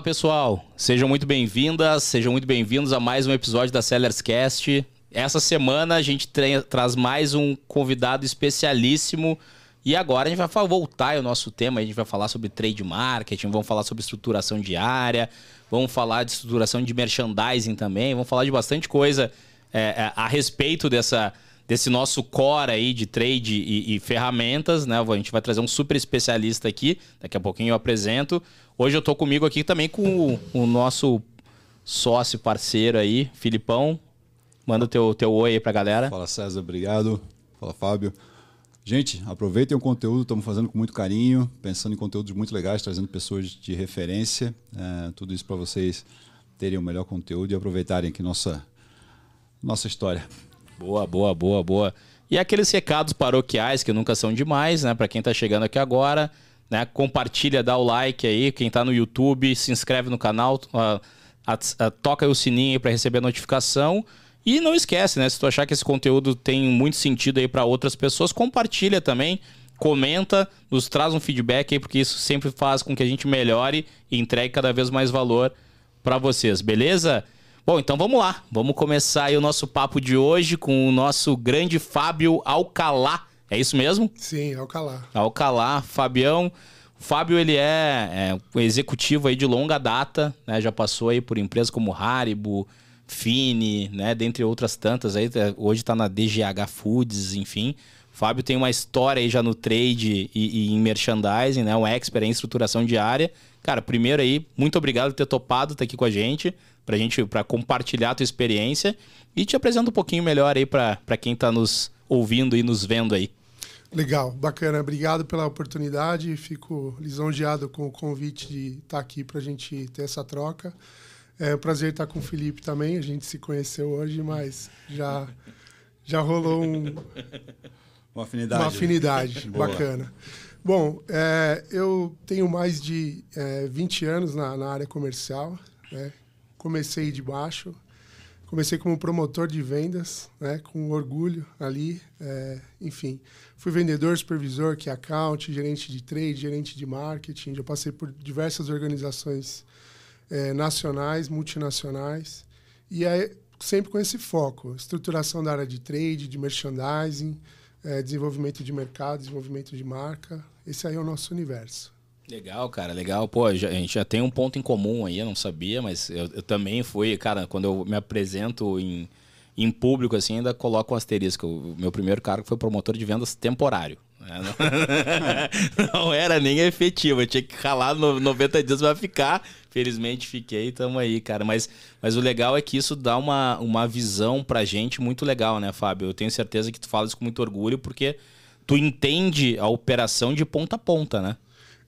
Fala pessoal, sejam muito bem-vindas, sejam muito bem-vindos a mais um episódio da Sellers Cast. Essa semana a gente tra traz mais um convidado especialíssimo. E agora a gente vai voltar ao nosso tema, a gente vai falar sobre trade marketing, vamos falar sobre estruturação diária, vamos falar de estruturação de merchandising também, vamos falar de bastante coisa é, é, a respeito dessa desse nosso core aí de trade e, e, ferramentas, né? A gente vai trazer um super especialista aqui, daqui a pouquinho eu apresento. Hoje eu tô comigo aqui também com o, o nosso sócio parceiro aí, Filipão. Manda o teu, teu oi aí pra galera. Fala César, obrigado. Fala Fábio. Gente, aproveitem o conteúdo, estamos fazendo com muito carinho, pensando em conteúdos muito legais, trazendo pessoas de referência. É, tudo isso para vocês terem o melhor conteúdo e aproveitarem aqui nossa, nossa história. Boa, boa, boa, boa. E aqueles recados paroquiais que nunca são demais, né? Para quem está chegando aqui agora, né? Compartilha, dá o like aí. Quem está no YouTube, se inscreve no canal, uh, uh, uh, toca o sininho para receber a notificação. E não esquece, né? Se tu achar que esse conteúdo tem muito sentido aí para outras pessoas, compartilha também, comenta, nos traz um feedback aí, porque isso sempre faz com que a gente melhore e entregue cada vez mais valor para vocês, beleza? Bom, então vamos lá. Vamos começar aí o nosso papo de hoje com o nosso grande Fábio Alcalá. É isso mesmo? Sim, Alcalá. Alcalá, Fabião. O Fábio, ele é, é executivo aí de longa data, né? Já passou aí por empresas como Haribo, Fini, né? Dentre outras tantas aí. É, hoje está na DGH Foods, enfim. O Fábio tem uma história aí já no trade e, e em merchandising, né? Um expert em estruturação diária. Cara, primeiro aí, muito obrigado por ter topado estar aqui com a gente pra gente para compartilhar a tua experiência e te apresenta um pouquinho melhor aí para quem está nos ouvindo e nos vendo aí. Legal, bacana. Obrigado pela oportunidade. Fico lisonjeado com o convite de estar tá aqui para a gente ter essa troca. É um prazer estar com o Felipe também. A gente se conheceu hoje, mas já, já rolou um, uma afinidade. Uma afinidade bacana. Bom, é, eu tenho mais de é, 20 anos na, na área comercial. Né? Comecei de baixo. Comecei como promotor de vendas, né, com orgulho ali. É, enfim, fui vendedor, supervisor, que account, gerente de trade, gerente de marketing. Já passei por diversas organizações é, nacionais, multinacionais. E aí, sempre com esse foco: estruturação da área de trade, de merchandising, é, desenvolvimento de mercado, desenvolvimento de marca. Esse aí é o nosso universo. Legal, cara, legal. Pô, a gente já tem um ponto em comum aí, eu não sabia, mas eu, eu também fui, cara, quando eu me apresento em, em público, assim, ainda coloco um asterisco. O meu primeiro cargo foi promotor de vendas temporário. Né? Não, não era nem efetivo, eu tinha que ralar no 90 dias para ficar. Felizmente fiquei, tamo aí, cara. Mas, mas o legal é que isso dá uma, uma visão pra gente muito legal, né, Fábio? Eu tenho certeza que tu fala isso com muito orgulho, porque tu entende a operação de ponta a ponta, né?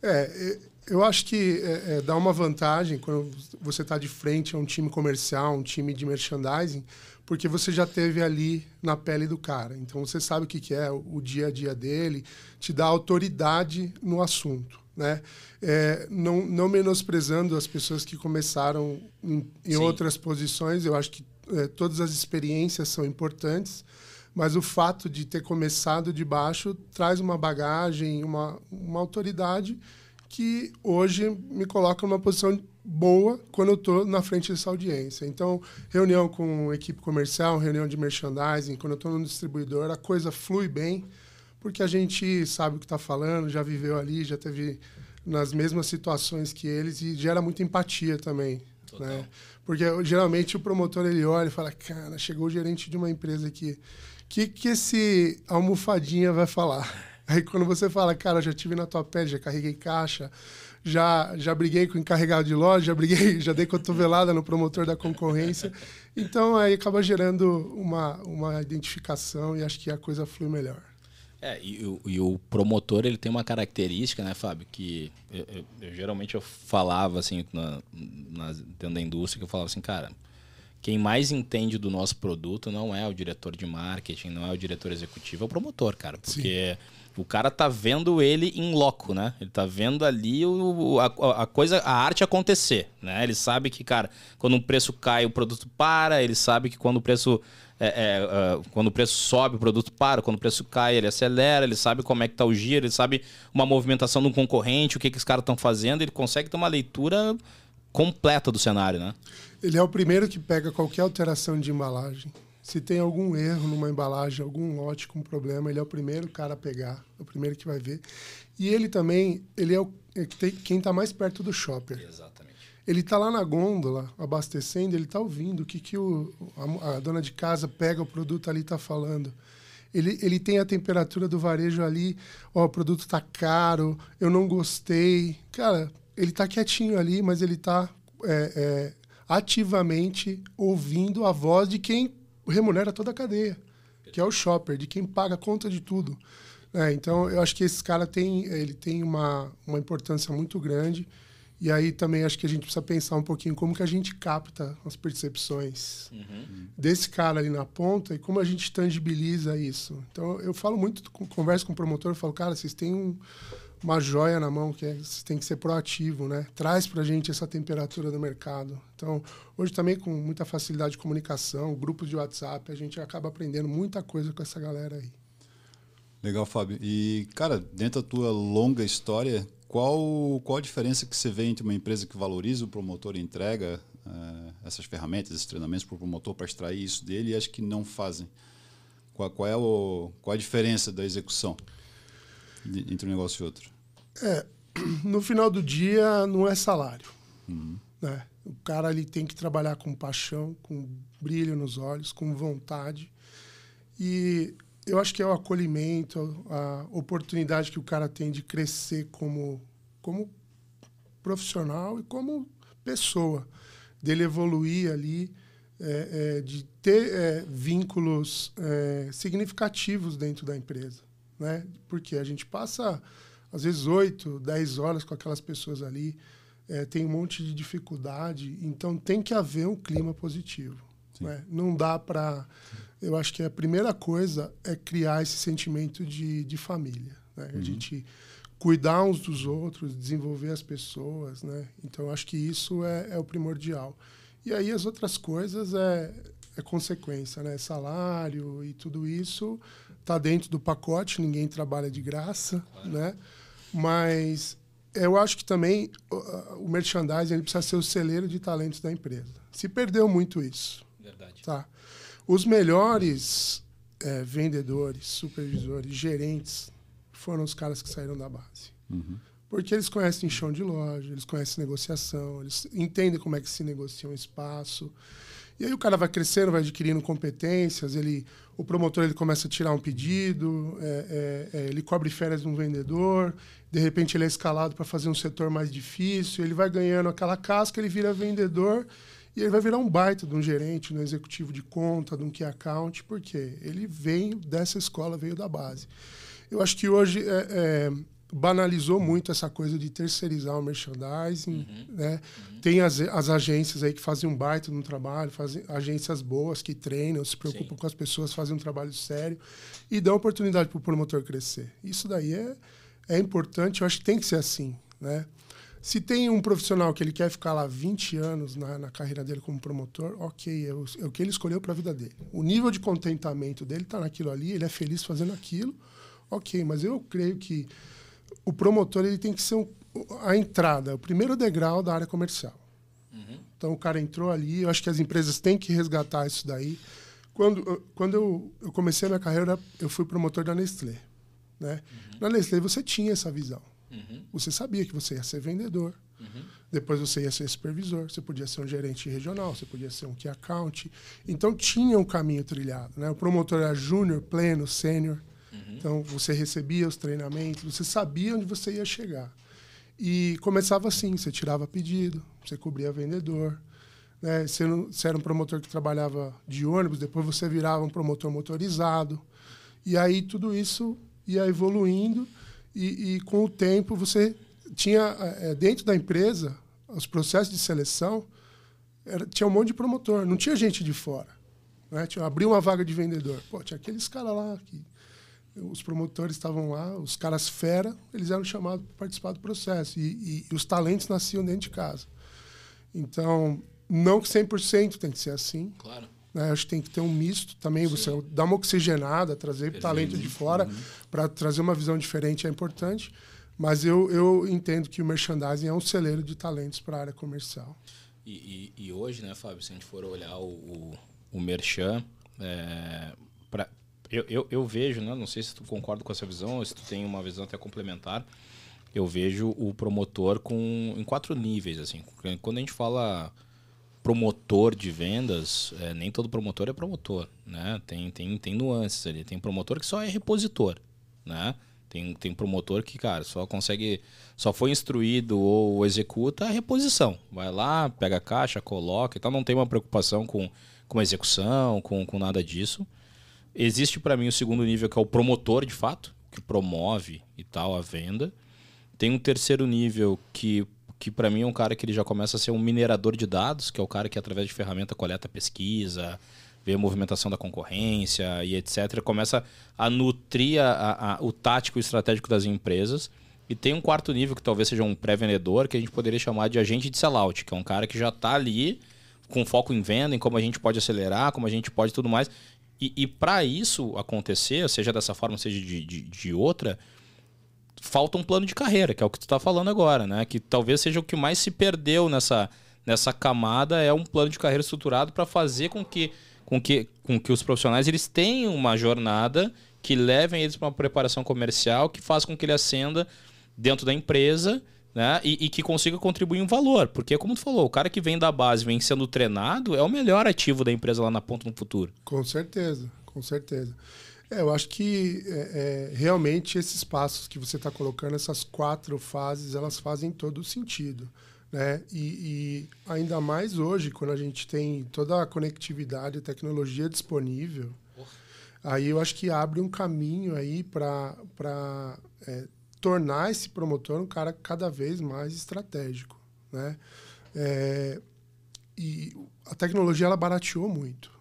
É, eu acho que é, é, dá uma vantagem quando você está de frente a um time comercial, um time de merchandising, porque você já teve ali na pele do cara. Então você sabe o que, que é o, dia a dia dele, te dá autoridade no assunto. Né? É, não, não menosprezando as pessoas que começaram em, em outras posições, eu acho que é, todas as experiências são importantes, mas o fato de ter começado de baixo traz uma bagagem, uma, uma autoridade que hoje me coloca numa posição boa quando eu estou na frente dessa audiência. Então, reunião com equipe comercial, reunião de merchandising, quando eu estou no distribuidor, a coisa flui bem, porque a gente sabe o que está falando, já viveu ali, já teve nas mesmas situações que eles e gera muita empatia também. Né? Porque geralmente o promotor ele olha e fala: Cara, chegou o gerente de uma empresa aqui que, que esse almofadinha vai falar? Aí quando você fala, cara, já tive na tua pele, já carreguei caixa, já, já briguei com o encarregado de loja, já briguei, já dei cotovelada no promotor da concorrência. Então aí acaba gerando uma, uma identificação e acho que a coisa flui melhor. É, e, o, e o promotor ele tem uma característica, né, Fábio, que eu, eu, eu geralmente eu falava assim na, na, dentro da indústria, que eu falava assim, cara, quem mais entende do nosso produto não é o diretor de marketing, não é o diretor executivo, é o promotor, cara. Porque Sim. o cara tá vendo ele em loco, né? Ele tá vendo ali o, a, a, coisa, a arte acontecer, né? Ele sabe que, cara, quando o preço cai, o produto para, ele sabe que quando o preço. É, é, uh, quando o preço sobe, o produto para, quando o preço cai, ele acelera, ele sabe como é que tá o giro, ele sabe uma movimentação do concorrente, o que, que os caras estão fazendo, ele consegue ter uma leitura completa do cenário, né? Ele é o primeiro que pega qualquer alteração de embalagem. Se tem algum erro numa embalagem, algum lote com problema, ele é o primeiro cara a pegar, é o primeiro que vai ver. E ele também, ele é, o, é quem está mais perto do shopper. Exatamente. Ele está lá na gôndola, abastecendo, ele está ouvindo o que, que o, a, a, dona de casa pega o produto ali está falando. Ele, ele tem a temperatura do varejo ali, ó, o produto está caro, eu não gostei. Cara, ele está quietinho ali, mas ele está é, é, ativamente ouvindo a voz de quem remunera toda a cadeia, que é o shopper, de quem paga conta de tudo. É, então, eu acho que esse cara tem, ele tem uma, uma importância muito grande. E aí também acho que a gente precisa pensar um pouquinho como que a gente capta as percepções uhum. desse cara ali na ponta e como a gente tangibiliza isso. Então, eu falo muito, converso com o promotor, eu falo, cara, vocês têm um, uma joia na mão, que é, você tem que ser proativo, né? Traz para a gente essa temperatura do mercado. Então, hoje também com muita facilidade de comunicação, grupos de WhatsApp, a gente acaba aprendendo muita coisa com essa galera aí. Legal, Fábio. E, cara, dentro da tua longa história, qual, qual a diferença que você vê entre uma empresa que valoriza o promotor e entrega uh, essas ferramentas, esses treinamentos para o promotor para extrair isso dele e as que não fazem? Qual, qual, é o, qual a diferença da execução de, entre um negócio e outro? É, no final do dia não é salário. Uhum. Né? O cara ali tem que trabalhar com paixão, com brilho nos olhos, com vontade. E eu acho que é o acolhimento, a oportunidade que o cara tem de crescer como, como profissional e como pessoa, dele evoluir ali, é, é, de ter é, vínculos é, significativos dentro da empresa. Né? Porque a gente passa às vezes 8, 10 horas com aquelas pessoas ali, é, tem um monte de dificuldade, então tem que haver um clima positivo. Né? Não dá para. Eu acho que a primeira coisa é criar esse sentimento de, de família. Né? Uhum. A gente cuidar uns dos outros, desenvolver as pessoas. Né? Então, eu acho que isso é, é o primordial. E aí as outras coisas é, é consequência, né? Salário e tudo isso está dentro do pacote, ninguém trabalha de graça, claro. né? Mas eu acho que também o, merchandising ele precisa ser o celeiro de talentos da empresa. Se perdeu muito isso. Verdade. Tá. Os melhores é, vendedores, supervisores, gerentes foram os caras que saíram da base. Uhum. Porque eles conhecem chão de loja, eles conhecem negociação, eles entendem como é que se negocia um espaço. E aí o cara vai crescendo, vai adquirindo competências, ele, o promotor ele começa a tirar um pedido, é, é, é, ele cobre férias de um vendedor, de repente ele é escalado para fazer um setor mais difícil, ele vai ganhando aquela casca, ele vira vendedor e ele vai virar um baita de um gerente, um executivo de conta, de um key account, porque ele vem dessa escola, veio da base. Eu acho que hoje é, é banalizou muito essa coisa de terceirizar o merchandising, uhum. né? Uhum. Tem as, as agências aí que fazem um baita no trabalho, fazem agências boas que treinam, se preocupam Sim. com as pessoas, fazem um trabalho sério e dão oportunidade para o promotor crescer. Isso daí é, é importante, eu acho que tem que ser assim, né? Se tem um profissional que ele quer ficar lá 20 anos na, na carreira dele como promotor, ok, é o, é o que ele escolheu para a vida dele. O nível de contentamento dele está naquilo ali, ele é feliz fazendo aquilo, ok, mas eu creio que o promotor ele tem que ser um, a entrada, o primeiro degrau da área comercial. Uhum. Então o cara entrou ali, eu acho que as empresas têm que resgatar isso daí. Quando, quando eu, eu comecei a minha carreira, eu fui promotor da Nestlé. Né? Uhum. Na Nestlé você tinha essa visão. Uhum. Você sabia que você ia ser vendedor. Uhum. Depois você ia ser supervisor, você podia ser um gerente regional, você podia ser um key account. Então tinha um caminho trilhado. Né? O promotor era júnior, pleno, sênior. Uhum. Então, você recebia os treinamentos, você sabia onde você ia chegar. E começava assim: você tirava pedido, você cobria vendedor. Né? Você, não, você era um promotor que trabalhava de ônibus, depois você virava um promotor motorizado. E aí tudo isso ia evoluindo, e, e com o tempo você tinha, é, dentro da empresa, os processos de seleção, era, tinha um monte de promotor, não tinha gente de fora. Né? Tinha, abriu uma vaga de vendedor. Pô, tinha aqueles caras lá que os promotores estavam lá, os caras fera, eles eram chamados para participar do processo. E, e, e, os talentos nasciam dentro de casa. Então, não que 100% tem que ser assim. Claro. Né? Acho que tem que ter um misto também. Sim. Você dá uma oxigenada, trazer Perfeito. talento de fora uhum. para trazer uma visão diferente é importante. Mas eu, eu entendo que o merchandising é um celeiro de talentos para a área comercial. E, e, e, hoje, né, Fábio, se a gente for olhar o, o, o Merchan, é, pra, eu, eu, eu, vejo, né, não sei se tu concorda com essa visão, ou se tu tem uma visão até complementar, eu vejo o promotor com, em quatro níveis. assim Quando a gente fala promotor de vendas, é, nem todo promotor é promotor, né? Tem, tem, tem nuances ali. Tem promotor que só é repositor, né? Tem, tem promotor que, cara, só consegue, só foi instruído ou executa a reposição. Vai lá, pega a caixa, coloca e tal, não tem uma preocupação com, com execução, com, com nada disso. Existe para mim o segundo nível, que é o promotor, de fato, que promove e tal a venda. Tem um terceiro nível que que para mim é um cara que ele já começa a ser um minerador de dados, que é o cara que através de ferramenta coleta pesquisa, vê a movimentação da concorrência e etc. Começa a nutrir a, a, o tático estratégico das empresas. E tem um quarto nível que talvez seja um pré-vendedor, que a gente poderia chamar de agente de sellout, que é um cara que já está ali com foco em venda, em como a gente pode acelerar, como a gente pode tudo mais. E, e para isso acontecer, seja dessa forma, seja de, de, de outra, falta um plano de carreira, que é o que tu está falando agora, né? Que talvez seja o que mais se perdeu nessa, nessa camada, é um plano de carreira estruturado para fazer com que, com, que, com que os profissionais eles tenham uma jornada que levem eles para uma preparação comercial, que faça com que ele ascenda dentro da empresa né? E, e, que consiga contribuir um valor. Porque, como tu falou, o cara que vem da base, vem sendo treinado, é o melhor ativo da empresa lá na ponta no futuro. Com certeza, com certeza. É, eu acho que é, é, realmente esses passos que você está colocando, essas quatro fases, elas fazem todo o sentido. Né? E, e, ainda mais hoje, quando a gente tem toda a conectividade e tecnologia disponível, aí eu acho que abre um caminho aí para é, tornar esse promotor um cara cada vez mais estratégico. Né? É, e a tecnologia ela barateou muito.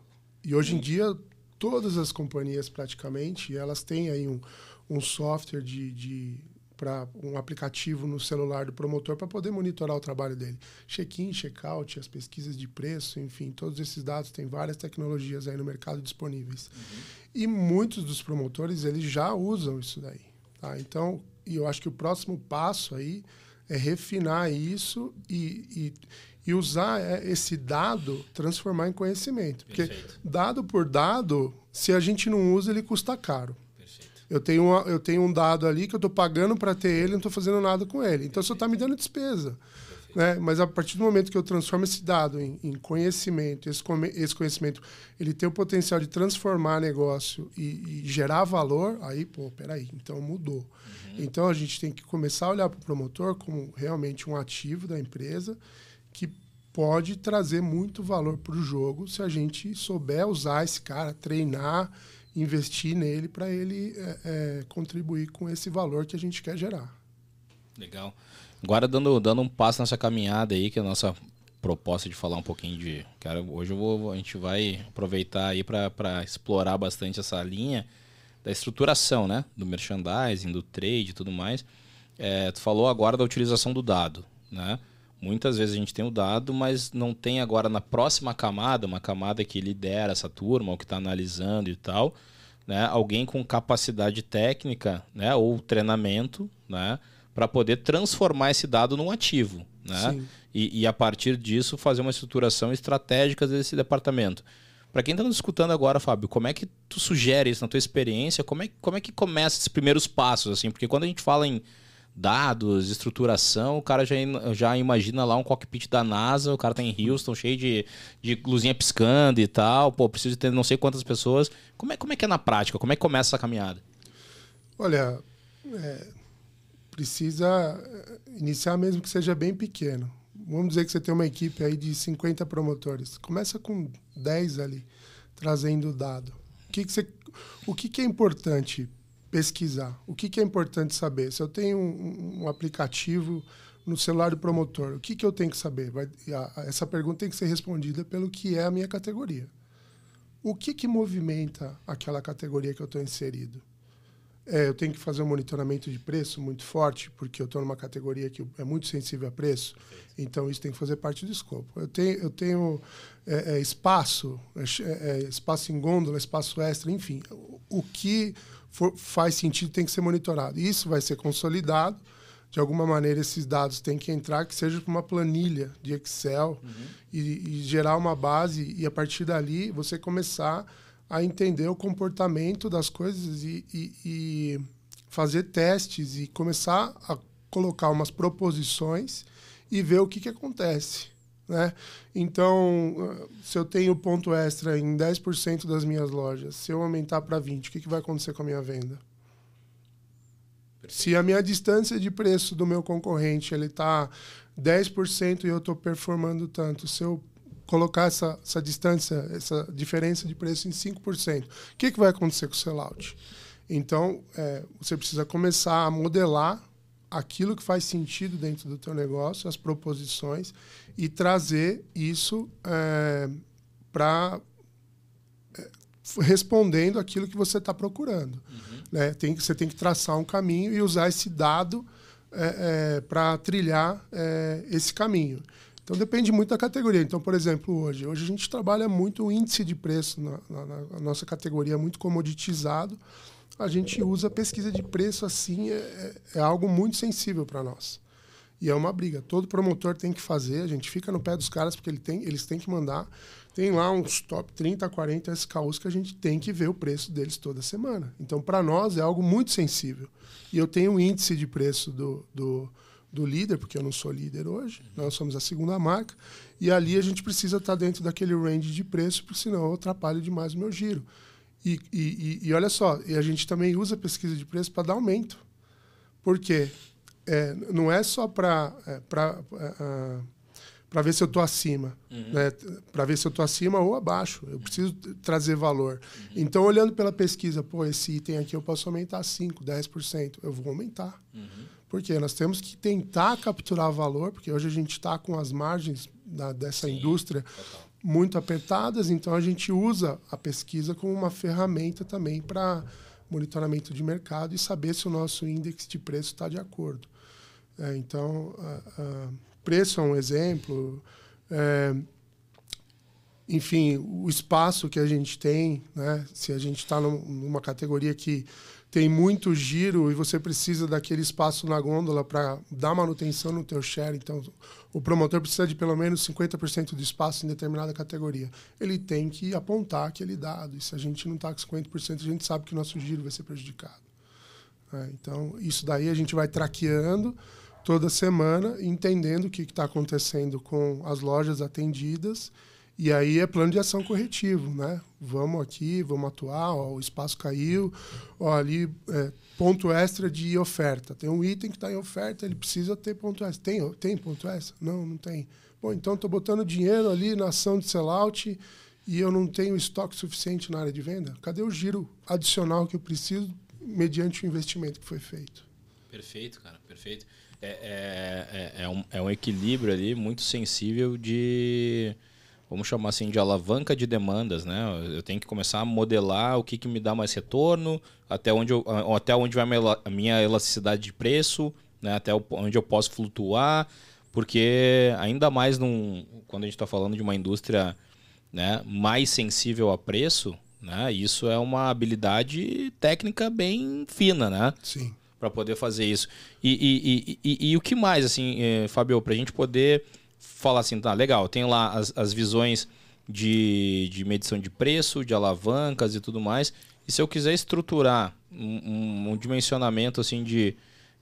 E hoje em dia todas as companhias praticamente, elas têm aí um, um software de, de para um aplicativo no celular do promotor para poder monitorar o trabalho dele. Check-in, check-out, as pesquisas de preço, enfim, todos esses dados têm várias tecnologias aí no mercado disponíveis. Uhum. E muitos dos promotores eles já usam isso daí. Tá? Então, e eu acho que o próximo passo aí é refinar isso e, e e usar é, esse dado, transformar em conhecimento. Porque Perfeito. dado por dado, se a gente não usa, ele custa caro. Eu tenho, uma, eu tenho um dado ali que eu estou pagando para ter ele, não estou fazendo nada com ele. Então, só está me dando despesa. Né? Mas a partir do momento que eu transformo esse dado em, em conhecimento, esse, esse, conhecimento ele tem o potencial de transformar negócio e, e gerar valor, aí, pô, peraí, então mudou. Uhum. Então a gente tem que começar a olhar para o promotor como realmente um ativo da empresa que pode trazer muito valor para o jogo se a gente souber usar esse cara, treinar, investir nele para ele é, é, contribuir com esse valor que a gente quer gerar. Legal. Agora dando, dando um passo nessa caminhada aí, que é a nossa proposta de falar um pouquinho de. Cara, hoje vou, a gente vai aproveitar aí para explorar bastante essa linha da estruturação, né? Do merchandising, do trade e tudo mais. É, tu falou agora da utilização do dado, né? Muitas vezes a gente tem o dado, mas não tem agora na próxima camada, uma camada que lidera essa turma, ou que está analisando e tal, né? alguém com capacidade técnica né? ou treinamento né? Para poder transformar esse dado num ativo. Né? E, e, a partir disso fazer uma estruturação estratégica desse departamento. Para quem está nos escutando agora, Fábio, como é que tu sugere isso na tua experiência? Como é, como é que começa esses primeiros passos? assim? Porque quando a gente fala em dados, estruturação, o cara já, já imagina lá um cockpit da NASA, o cara tá em Houston, cheio de, de luzinha piscando e tal, pô, preciso ter não sei quantas pessoas. Como é, como é que é na prática? Como é que começa essa caminhada? Olha, é, precisa é, iniciar mesmo que seja bem pequeno. Vamos dizer que você tem uma equipe aí de 50 promotores. Começa com 10 ali, trazendo dado. O que, que, você, o que, que é importante pesquisar. O que, que é importante saber? Se eu tenho um, um, aplicativo no celular do promotor, o que, que eu tenho que saber? Vai, a, essa pergunta tem que ser respondida pelo que é a minha categoria. O que, que movimenta aquela categoria que eu estou inserido? É, eu tenho que fazer um monitoramento de preço muito forte, porque eu estou numa categoria que é muito sensível a preço, então isso tem que fazer parte do escopo. Eu tenho, eu tenho é, é, espaço, é, é, espaço em gôndola, espaço extra, enfim. O, o que for, faz sentido tem que ser monitorado. Isso vai ser consolidado de alguma maneira esses dados têm que entrar, que seja para uma planilha de Excel uhum. e, e, gerar uma base e a partir dali você começar a entender o comportamento das coisas e, e, e fazer testes e começar a colocar umas proposições e ver o que, que acontece. Né? Então, se eu tenho ponto extra em 10% das minhas lojas, se eu aumentar para 20%, o que, que vai acontecer com a minha venda? Se a minha distância de preço do meu concorrente ele está 10% e eu estou performando tanto, se eu colocar essa, essa distância, essa diferença de preço em 5%, o que, que vai acontecer com o sellout? Então, é, você precisa começar a modelar aquilo que faz sentido dentro do teu negócio, as proposições, e trazer isso é, para é, respondendo aquilo que você está procurando. Uhum. Né? Tem, você tem que traçar um caminho e usar esse dado é, é para trilhar é, esse caminho. Então depende muito da categoria. Então, por exemplo, hoje, hoje a gente trabalha muito o índice de preço na, na, na nossa categoria, muito comoditizado. A gente usa pesquisa de preço assim, é, é, é algo muito sensível para nós. E é uma briga. Todo promotor tem que fazer, a gente fica no pé dos caras porque ele tem, eles têm que mandar. Tem lá uns top 30, 40 SKUs que a gente tem que ver o preço deles toda semana. Então, para nós, é algo muito sensível. E eu tenho o índice de preço do, do, do líder, porque eu não sou líder hoje, nós somos a segunda marca, e ali a gente precisa estar dentro daquele range de preço, porque senão eu atrapalho demais o meu giro. E, e, e, olha só, e a gente também usa pesquisa de preço para dar aumento. Por quê? é, não é só para é, para é, ver se eu estou acima, uhum. né? para ver se eu estou acima ou abaixo. Eu preciso trazer valor. Uhum. Então, olhando pela pesquisa, pô, esse item aqui eu posso aumentar 5%, 10%. Eu vou aumentar. Uhum. Porque nós temos que tentar capturar valor, porque hoje a gente está com as margens da, dessa Sim, indústria total. muito apertadas, então a gente usa a pesquisa como uma ferramenta também para monitoramento de mercado e saber se o nosso índice de preço está de acordo. É, então, a, a preço é um exemplo. É, enfim, o espaço que a gente tem, né? se a gente está numa categoria que tem muito giro e você precisa daquele espaço na gôndola para dar manutenção no teu share, então o promotor precisa de pelo menos 50% do espaço em determinada categoria. Ele tem que apontar aquele dado. E se a gente não está com 50%, a gente sabe que o nosso giro vai ser prejudicado. É, então, isso daí a gente vai traqueando toda semana, entendendo o que está acontecendo com as lojas atendidas. E aí é plano de ação corretivo, né? Vamos aqui, vamos atuar, ó, o espaço caiu, ó, ali é, ponto extra de oferta. Tem um item que está em oferta, ele precisa ter ponto extra. Tem, tem ponto extra? Não, não tem. Bom, então estou botando dinheiro ali na ação de sellout e eu não tenho estoque suficiente na área de venda. Cadê o giro adicional que eu preciso mediante o investimento que foi feito? Perfeito, cara, perfeito. É, é, é, é, um, é um equilíbrio ali muito sensível de, vamos chamar assim, de alavanca de demandas, né? Eu tenho que começar a modelar o que, que me dá mais retorno, até onde, eu, até onde vai a minha elasticidade de preço, né? até onde eu posso flutuar, porque ainda mais num, quando a gente está falando de uma indústria né, mais sensível a preço, né? Isso é uma habilidade técnica bem fina, né? Sim para poder fazer isso. E, e, e, e, o que mais, assim, eh, Fabio, para a gente poder falar assim, tá, legal, tem lá as, as visões de, de medição de preço, de alavancas e tudo mais. E se eu quiser estruturar um, um dimensionamento assim de,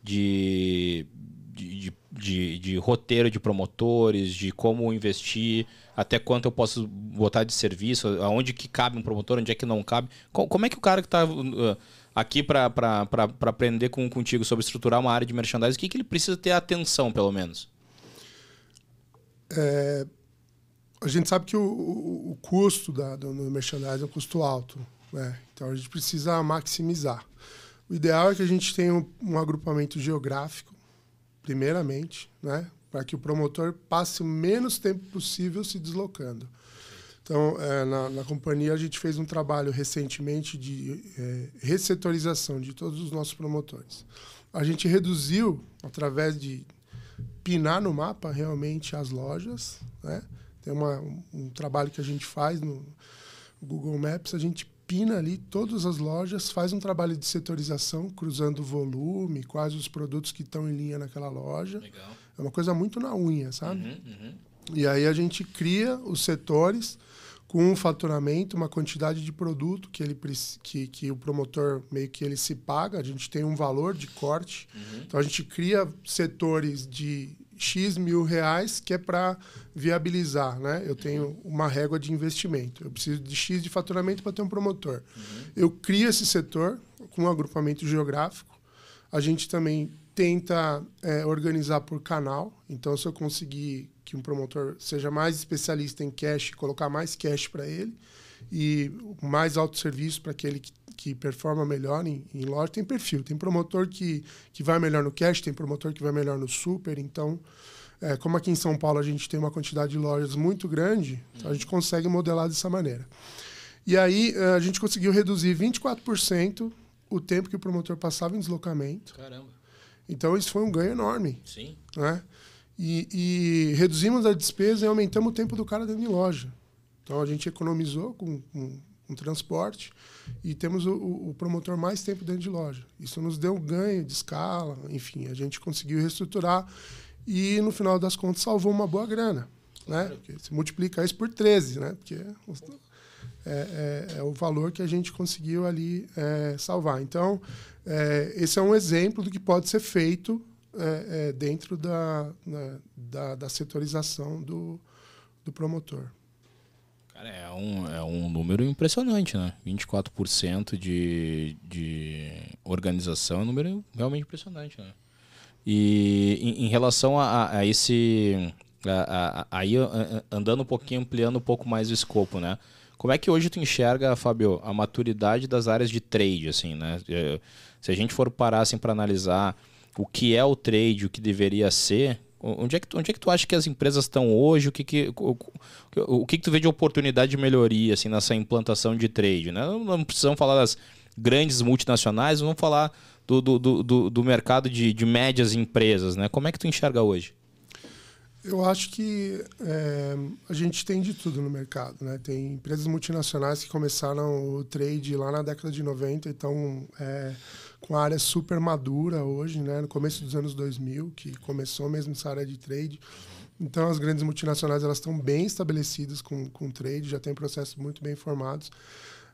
de, de, de, de, roteiro de promotores, de como investir, até quanto eu posso botar de serviço, aonde que cabe um promotor, onde é que não cabe. Como é que o cara que está uh, aqui para aprender com, contigo sobre estruturar uma área de merchandising, o que, que ele precisa ter atenção, pelo menos? É, a gente sabe que o, o, o custo da, do, do merchandising é um custo alto. Né? Então a gente precisa maximizar. O ideal é que a gente tenha um, um agrupamento geográfico, primeiramente, né? para que o promotor passe o menos tempo possível se deslocando. Então, é, na, na, companhia, a gente fez um trabalho recentemente de é, de todos os nossos promotores. A gente reduziu, através de pinar no mapa realmente as lojas. Né? Tem uma, um, trabalho que a gente faz no Google Maps, a gente pina ali todas as lojas, faz um trabalho de setorização, cruzando o volume, quais os produtos que estão em linha naquela loja. Legal. É uma coisa muito na unha, sabe? Uhum, uhum. E aí a gente cria os setores com um faturamento, uma quantidade de produto que ele que, que o promotor meio que ele se paga, a gente tem um valor de corte. Uhum. Então a gente cria setores de X mil reais que é para viabilizar, né? Eu tenho uma régua de investimento. Eu preciso de X de faturamento para ter um promotor. Uhum. Eu crio esse setor com um agrupamento geográfico. A gente também tenta é, organizar por canal. Então, se eu conseguir que um promotor seja mais especialista em cash, colocar mais cash para ele e mais alto serviço para aquele que, que performa melhor em, em, loja, tem perfil. Tem promotor que, que vai melhor no cash, tem promotor que vai melhor no super. Então, é, como aqui em São Paulo a gente tem uma quantidade de lojas muito grande, então a gente consegue modelar dessa maneira. E aí é, a gente conseguiu reduzir 24% o tempo que o promotor passava em deslocamento. Caramba. Então, isso foi um ganho enorme. Sim. Né? E, e, reduzimos a despesa e aumentamos o tempo do cara dentro de loja. Então, a gente economizou com, com, com transporte e temos o, o, promotor mais tempo dentro de loja. Isso nos deu ganho de escala, enfim, a gente conseguiu reestruturar e, no final das contas, salvou uma boa grana. Né? Se multiplica isso por 13, né? Porque é, é, é, o valor que a gente conseguiu ali é, salvar. Então, é, esse é um exemplo do que pode ser feito é, é, dentro da, na, da, da, setorização do, do promotor. Cara, é um, é um número impressionante, né? 24% de, de organização é um número realmente impressionante, né? E em, relação a, a esse... Aí andando um pouquinho, ampliando um pouco mais o escopo, né? Como é que hoje tu enxerga, Fábio, a maturidade das áreas de trade, assim, né? É, se a gente for parar assim para analisar o que é o trade, o que deveria ser, onde é que tu, onde é que tu acha que as empresas estão hoje? O que que, o, o, que, que tu vê de oportunidade de melhoria assim nessa implantação de trade, né? Não, não precisamos falar das grandes multinacionais, vamos falar do, do, do, do mercado de, de médias empresas, né? Como é que tu enxerga hoje? Eu acho que é, a gente tem de tudo no mercado. Né? Tem empresas multinacionais que começaram o trade lá na década de 90 e estão é, com a área super madura hoje, né? no começo dos anos 2000, que começou mesmo essa área de trade. Então, as grandes multinacionais elas estão bem estabelecidas com, com trade, já têm processos muito bem formados.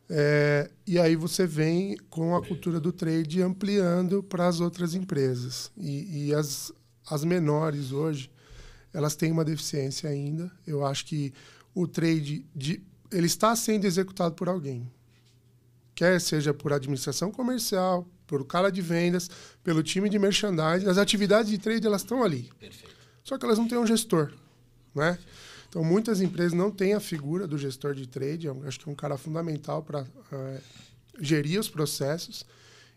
É, e aí você vem com a cultura do trade ampliando para as outras empresas. E, e as, as menores hoje elas têm uma deficiência ainda. Eu acho que o trade de, ele está sendo executado por alguém. Quer seja por administração comercial, por cara de vendas, pelo time de merchandising, as atividades de trade elas estão ali. Perfeito. Só que elas não têm um gestor, né? Então muitas empresas não têm a figura do gestor de trade. Eu acho que é um cara fundamental para é, gerir os processos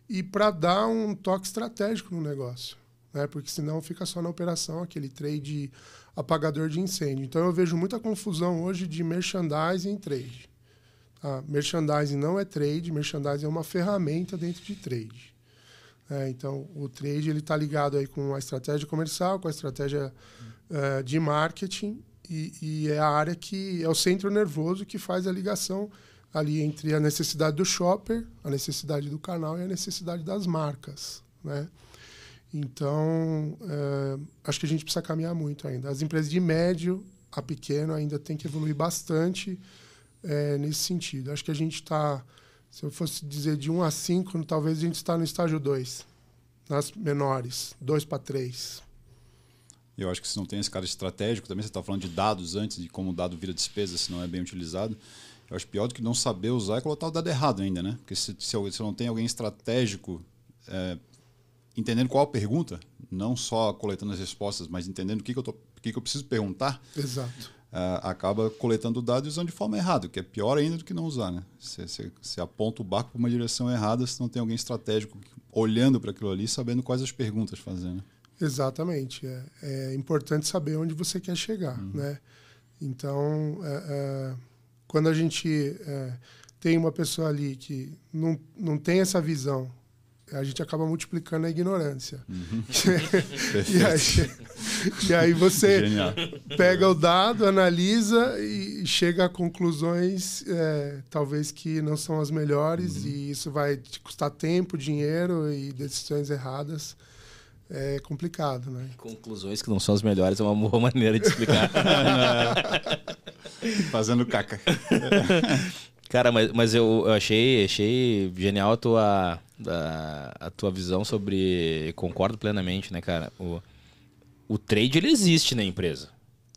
e para dar um toque estratégico no negócio né? Porque senão fica só na operação aquele trade apagador de incêndio. Então eu vejo muita confusão hoje de merchandising e trade. Tá? Merchandising não é trade, merchandising é uma ferramenta dentro de trade. É, então o trade ele está ligado aí com a estratégia comercial, com a estratégia uh, de marketing e, e, é a área que é o centro nervoso que faz a ligação ali entre a necessidade do shopper, a necessidade do canal e a necessidade das marcas, né? Então, é, acho que a gente precisa caminhar muito ainda. As empresas de médio a pequeno ainda tem que evoluir bastante é, nesse sentido. Acho que a gente está, se eu fosse dizer de 1 a 5, talvez a gente está no estágio 2, nas menores, 2 para 3. Eu acho que se não tem esse cara estratégico, também você está falando de dados antes, de como o dado vira despesa se não é bem utilizado. Eu acho pior do que não saber usar é colocar o dado errado ainda, né? Porque se, se, se não tem alguém estratégico é, entendendo qual a pergunta, não só coletando as respostas, mas entendendo o que, que, eu, tô, o que, que eu preciso perguntar. Exato. Uh, acaba coletando dados e usando de forma errada, que é pior ainda do que não usar. Né? Você, você, você aponta o barco para uma direção errada se não tem alguém estratégico olhando para aquilo ali, sabendo quais as perguntas fazer. Né? Exatamente. É, é, importante saber onde você quer chegar. Uhum. Né? Então, é, é, quando a gente é, tem uma pessoa ali que não, não tem essa visão a gente acaba multiplicando a ignorância. Uhum. e, aí, e aí você Genial. pega o dado, analisa e chega a conclusões, é, talvez que não são as melhores, uhum. e isso vai te custar tempo, dinheiro e decisões erradas. É complicado, né? Conclusões que não são as melhores é uma boa maneira de explicar. Fazendo caca. Cara, mas, mas eu, eu achei, achei genial a tua, a, a, tua visão sobre. Concordo plenamente, né, cara? O, o trade ele existe na empresa.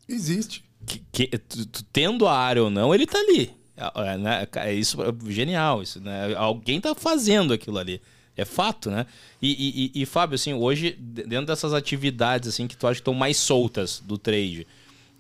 Existe. Que, que, tu, tu, tendo a área ou não, ele tá ali. É, é né? é isso é genial. Isso, né? Alguém tá fazendo aquilo ali. É fato, né? E, e, e, Fábio, assim, hoje, dentro dessas atividades assim que tu acha que estão mais soltas do trade,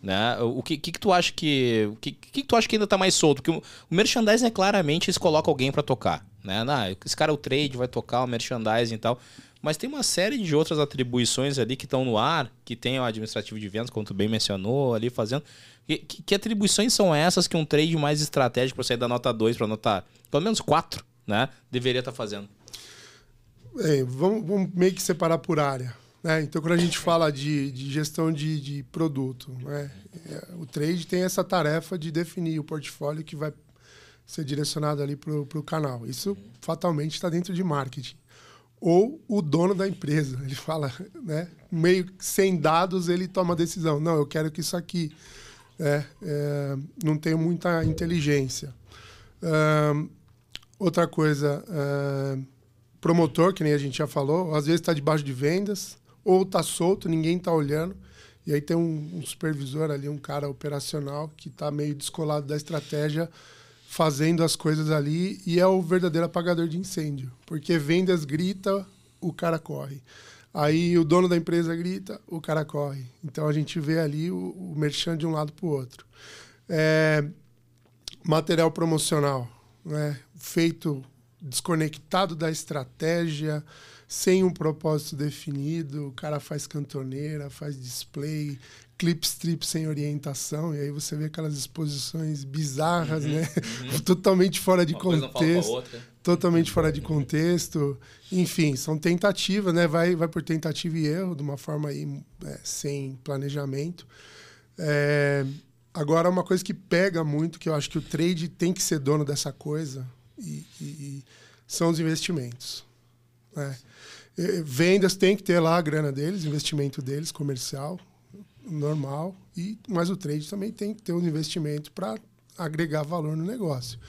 né? O que, que, que tu acha que. Que, que, tu acha que ainda está mais solto? Porque o, o merchandising é claramente eles colocam alguém para tocar. Né? Não, esse cara é o trade, vai tocar o merchandising e tal. Mas tem uma série de outras atribuições ali que estão no ar, que tem o administrativo de vendas, como tu bem mencionou, ali fazendo. Que, que, que atribuições são essas que um trade mais estratégico para sair da nota 2 para nota pelo menos 4, né? Deveria estar tá fazendo? Vamos, vamos meio que separar por área. Né? Então, quando a gente fala de, de gestão de, de produto, né? É, o trade tem essa tarefa de definir o portfólio que vai ser direcionado ali para o canal. Isso fatalmente está dentro de marketing. Ou o dono da empresa, ele fala, né? meio sem dados, ele toma a decisão. Não, eu quero que isso aqui. É, é, não tenho muita inteligência. Outra coisa, uh, promotor, que nem a gente já falou, às vezes está debaixo de vendas, ou está solto, ninguém está olhando. E aí tem um, um, supervisor ali, um cara operacional que está meio descolado da estratégia, fazendo as coisas ali e é o verdadeiro apagador de incêndio. Porque vendas grita, o cara corre. Aí o dono da empresa grita, o cara corre. Então a gente vê ali o, o merchan de um lado para o outro. É, material promocional, né? feito desconectado da estratégia, sem um propósito definido, o cara faz cantoneira, faz display, clip strip sem orientação, e aí você vê aquelas exposições bizarras, uhum, né? Uhum. totalmente fora de Uma contexto. Totalmente fora de contexto. Enfim, são tentativas, né? Vai, vai por tentativa e erro, de uma forma aí, é, sem planejamento. É, agora, uma coisa que pega muito, que eu acho que o trade tem que ser dono dessa coisa, e, e, e são os investimentos. Né? Vendas tem que ter lá a grana deles, investimento deles, comercial, normal. E, mas o trade também tem que ter um investimento para agregar valor no negócio.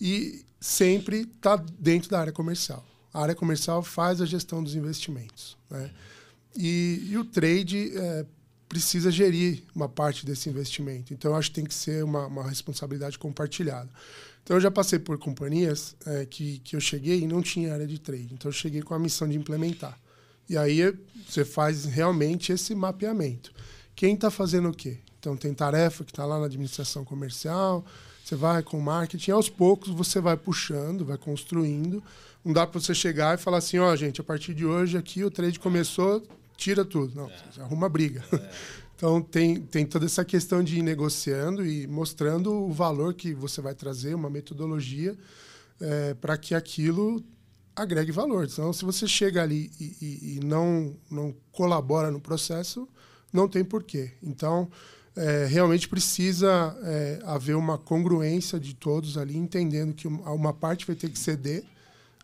E sempre está dentro da área comercial. A área comercial faz a gestão dos investimentos. Né? E, e o trade é, precisa gerir uma parte desse investimento. Então, acho que tem que ser uma, uma responsabilidade compartilhada. Então, eu já passei por companhias é, que, que eu cheguei e não tinha área de trade. Então, eu cheguei com a missão de implementar. E aí, você faz realmente esse mapeamento. Quem está fazendo o quê? Então, tem tarefa que está lá na administração comercial, você vai com marketing, aos poucos você vai puxando, vai construindo. Não dá para você chegar e falar assim, ó, oh, gente, a partir de hoje aqui o trade começou, tira tudo. Não, é. arruma briga. É. Então, tem, tem toda essa questão de ir negociando e mostrando o valor que você vai trazer, uma metodologia, é, para que aquilo agregue valor. Então, se você chega ali e, e, e, não, não colabora no processo, não tem porquê. Então, é, realmente precisa é, haver uma congruência de todos ali, entendendo que uma parte vai ter que ceder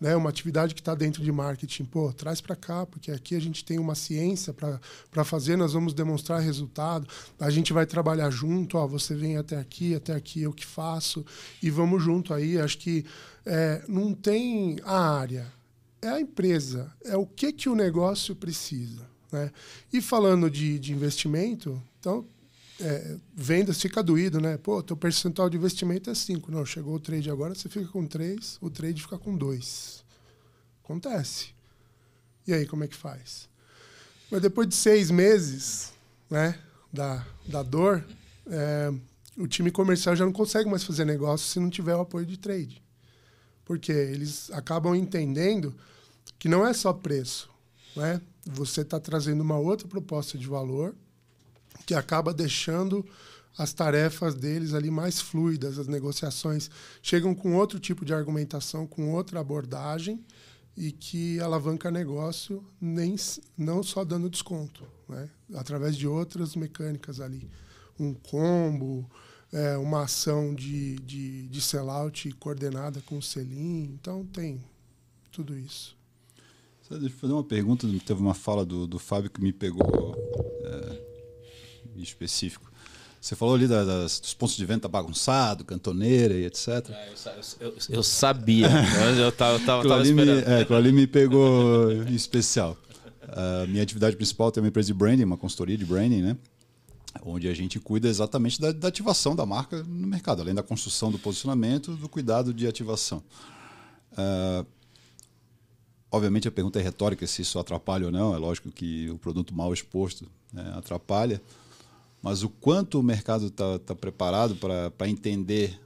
né, uma atividade que está dentro de marketing, pô, traz para cá, porque aqui a gente tem uma ciência para fazer, nós vamos demonstrar resultado, a gente vai trabalhar junto, ó, você vem até aqui, até aqui eu que faço, e vamos junto aí. Acho que é, não tem a área, é a empresa, é o que, que o negócio precisa. Né? E falando de, de investimento, então é, vendas fica doído, né? Pô, teu percentual de investimento é 5. Não, chegou o trade agora, você fica com 3, o trade fica com 2. Acontece. E aí, como é que faz? Mas depois de seis meses né, da, da dor, é, o time comercial já não consegue mais fazer negócio se não tiver o apoio de trade. Porque eles acabam entendendo que não é só preço. Né? Você está trazendo uma outra proposta de valor que acaba deixando as tarefas deles ali mais fluidas, as negociações chegam com outro tipo de argumentação, com outra abordagem, e que alavanca negócio nem, não só dando desconto, né? através de outras mecânicas ali. Um combo, é, uma ação de, de, de sellout coordenada com o selim. Então, tem tudo isso. Deixa eu fazer uma pergunta. Teve uma fala do, do Fábio que me pegou é, específico. Você falou ali da, das, dos pontos de venda bagunçado, cantoneira e etc. É, eu, eu, eu, sabia, eu estava esperando. Me, é, aquilo ali me pegou em especial. A minha atividade principal tem uma empresa de branding, uma consultoria de branding, né? Onde a gente cuida exatamente da, da ativação da marca no mercado, além da construção do posicionamento, do cuidado de ativação. Uh, obviamente a pergunta é retórica se isso atrapalha ou não. É lógico que o produto mal exposto né, atrapalha mas o quanto o mercado está tá preparado para entender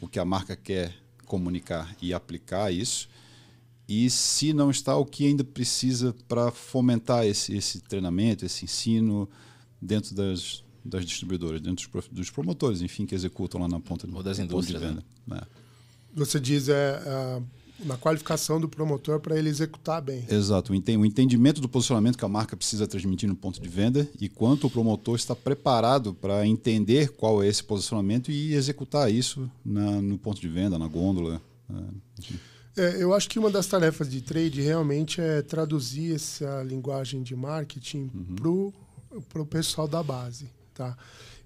o que a marca quer comunicar e aplicar isso, e se não está, o que ainda precisa para fomentar esse, esse treinamento, esse ensino dentro das, das distribuidoras, dentro dos, dos promotores, enfim, que executam lá na ponta, Ou das indústrias, de venda. Né? É. Você diz é, é na qualificação do promotor para ele executar bem. Exato, o entendimento do posicionamento que a marca precisa transmitir no ponto de venda e quanto o promotor está preparado para entender qual é esse posicionamento e executar isso na, no ponto de venda, na gôndola. Né, é, eu acho que uma das tarefas de trade realmente é traduzir essa linguagem de marketing uhum. para o pessoal da base. Tá?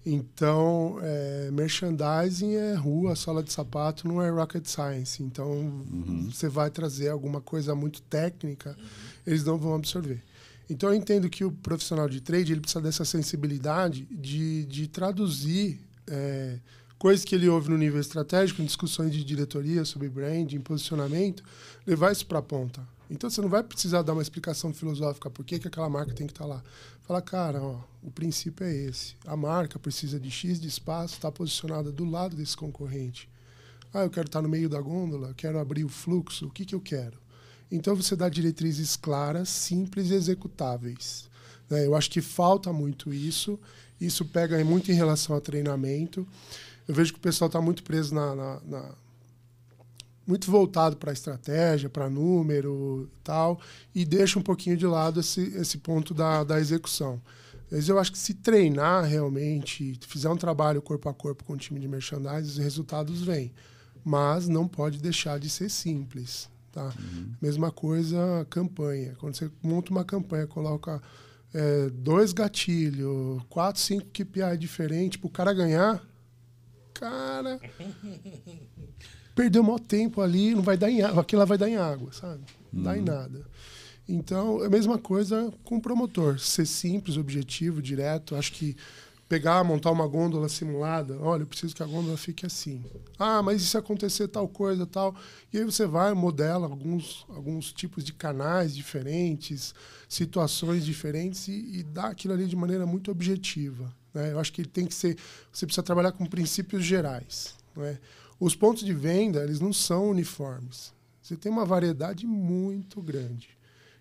Então, é, merchandising é rua, sola de sapato, não é rocket science. Então, uhum. você vai trazer alguma coisa muito técnica, uhum. eles não vão absorver. Então, eu entendo que o profissional de trade ele precisa dessa sensibilidade de, de traduzir é, coisas que ele ouve no nível estratégico, em discussões de diretoria sobre branding, posicionamento, levar isso para a ponta. Então você não vai precisar dar uma explicação filosófica por que, que aquela marca tem que estar tá lá. Fala, cara, ó, o princípio é esse. A marca precisa de X de espaço, está posicionada do lado desse concorrente. Ah, eu quero estar tá no meio da gôndola, quero abrir o fluxo, o que, que eu quero? Então você dá diretrizes claras, simples e executáveis. Né? Eu acho que falta muito isso. Isso pega muito em relação a treinamento. Eu vejo que o pessoal está muito preso na, na, na muito voltado para estratégia, para número e tal, e deixa um pouquinho de lado esse, esse ponto da, da execução. Mas eu acho que se treinar realmente, fizer um trabalho corpo a corpo com o time de merchandising, os resultados vêm. Mas não pode deixar de ser simples. Tá? Uhum. Mesma coisa, campanha. Quando você monta uma campanha, coloca é, dois gatilhos, quatro, cinco KPI diferentes para o cara ganhar, cara. perdeu o maior tempo ali, não vai dar em água, aquilo lá vai dar em água, sabe? Não dá em uhum. nada. Então, é a mesma coisa com o promotor. Ser simples, objetivo, direto. Acho que pegar, montar uma gôndola simulada. Olha, eu preciso que a gôndola fique assim. Ah, mas e se acontecer tal coisa, tal? E aí você vai, modela alguns, alguns tipos de canais diferentes, situações diferentes e, e dá aquilo ali de maneira muito objetiva. Né? Eu acho que ele tem que ser... Você precisa trabalhar com princípios gerais. Né? Os pontos de venda, eles não são uniformes. Você tem uma variedade muito grande.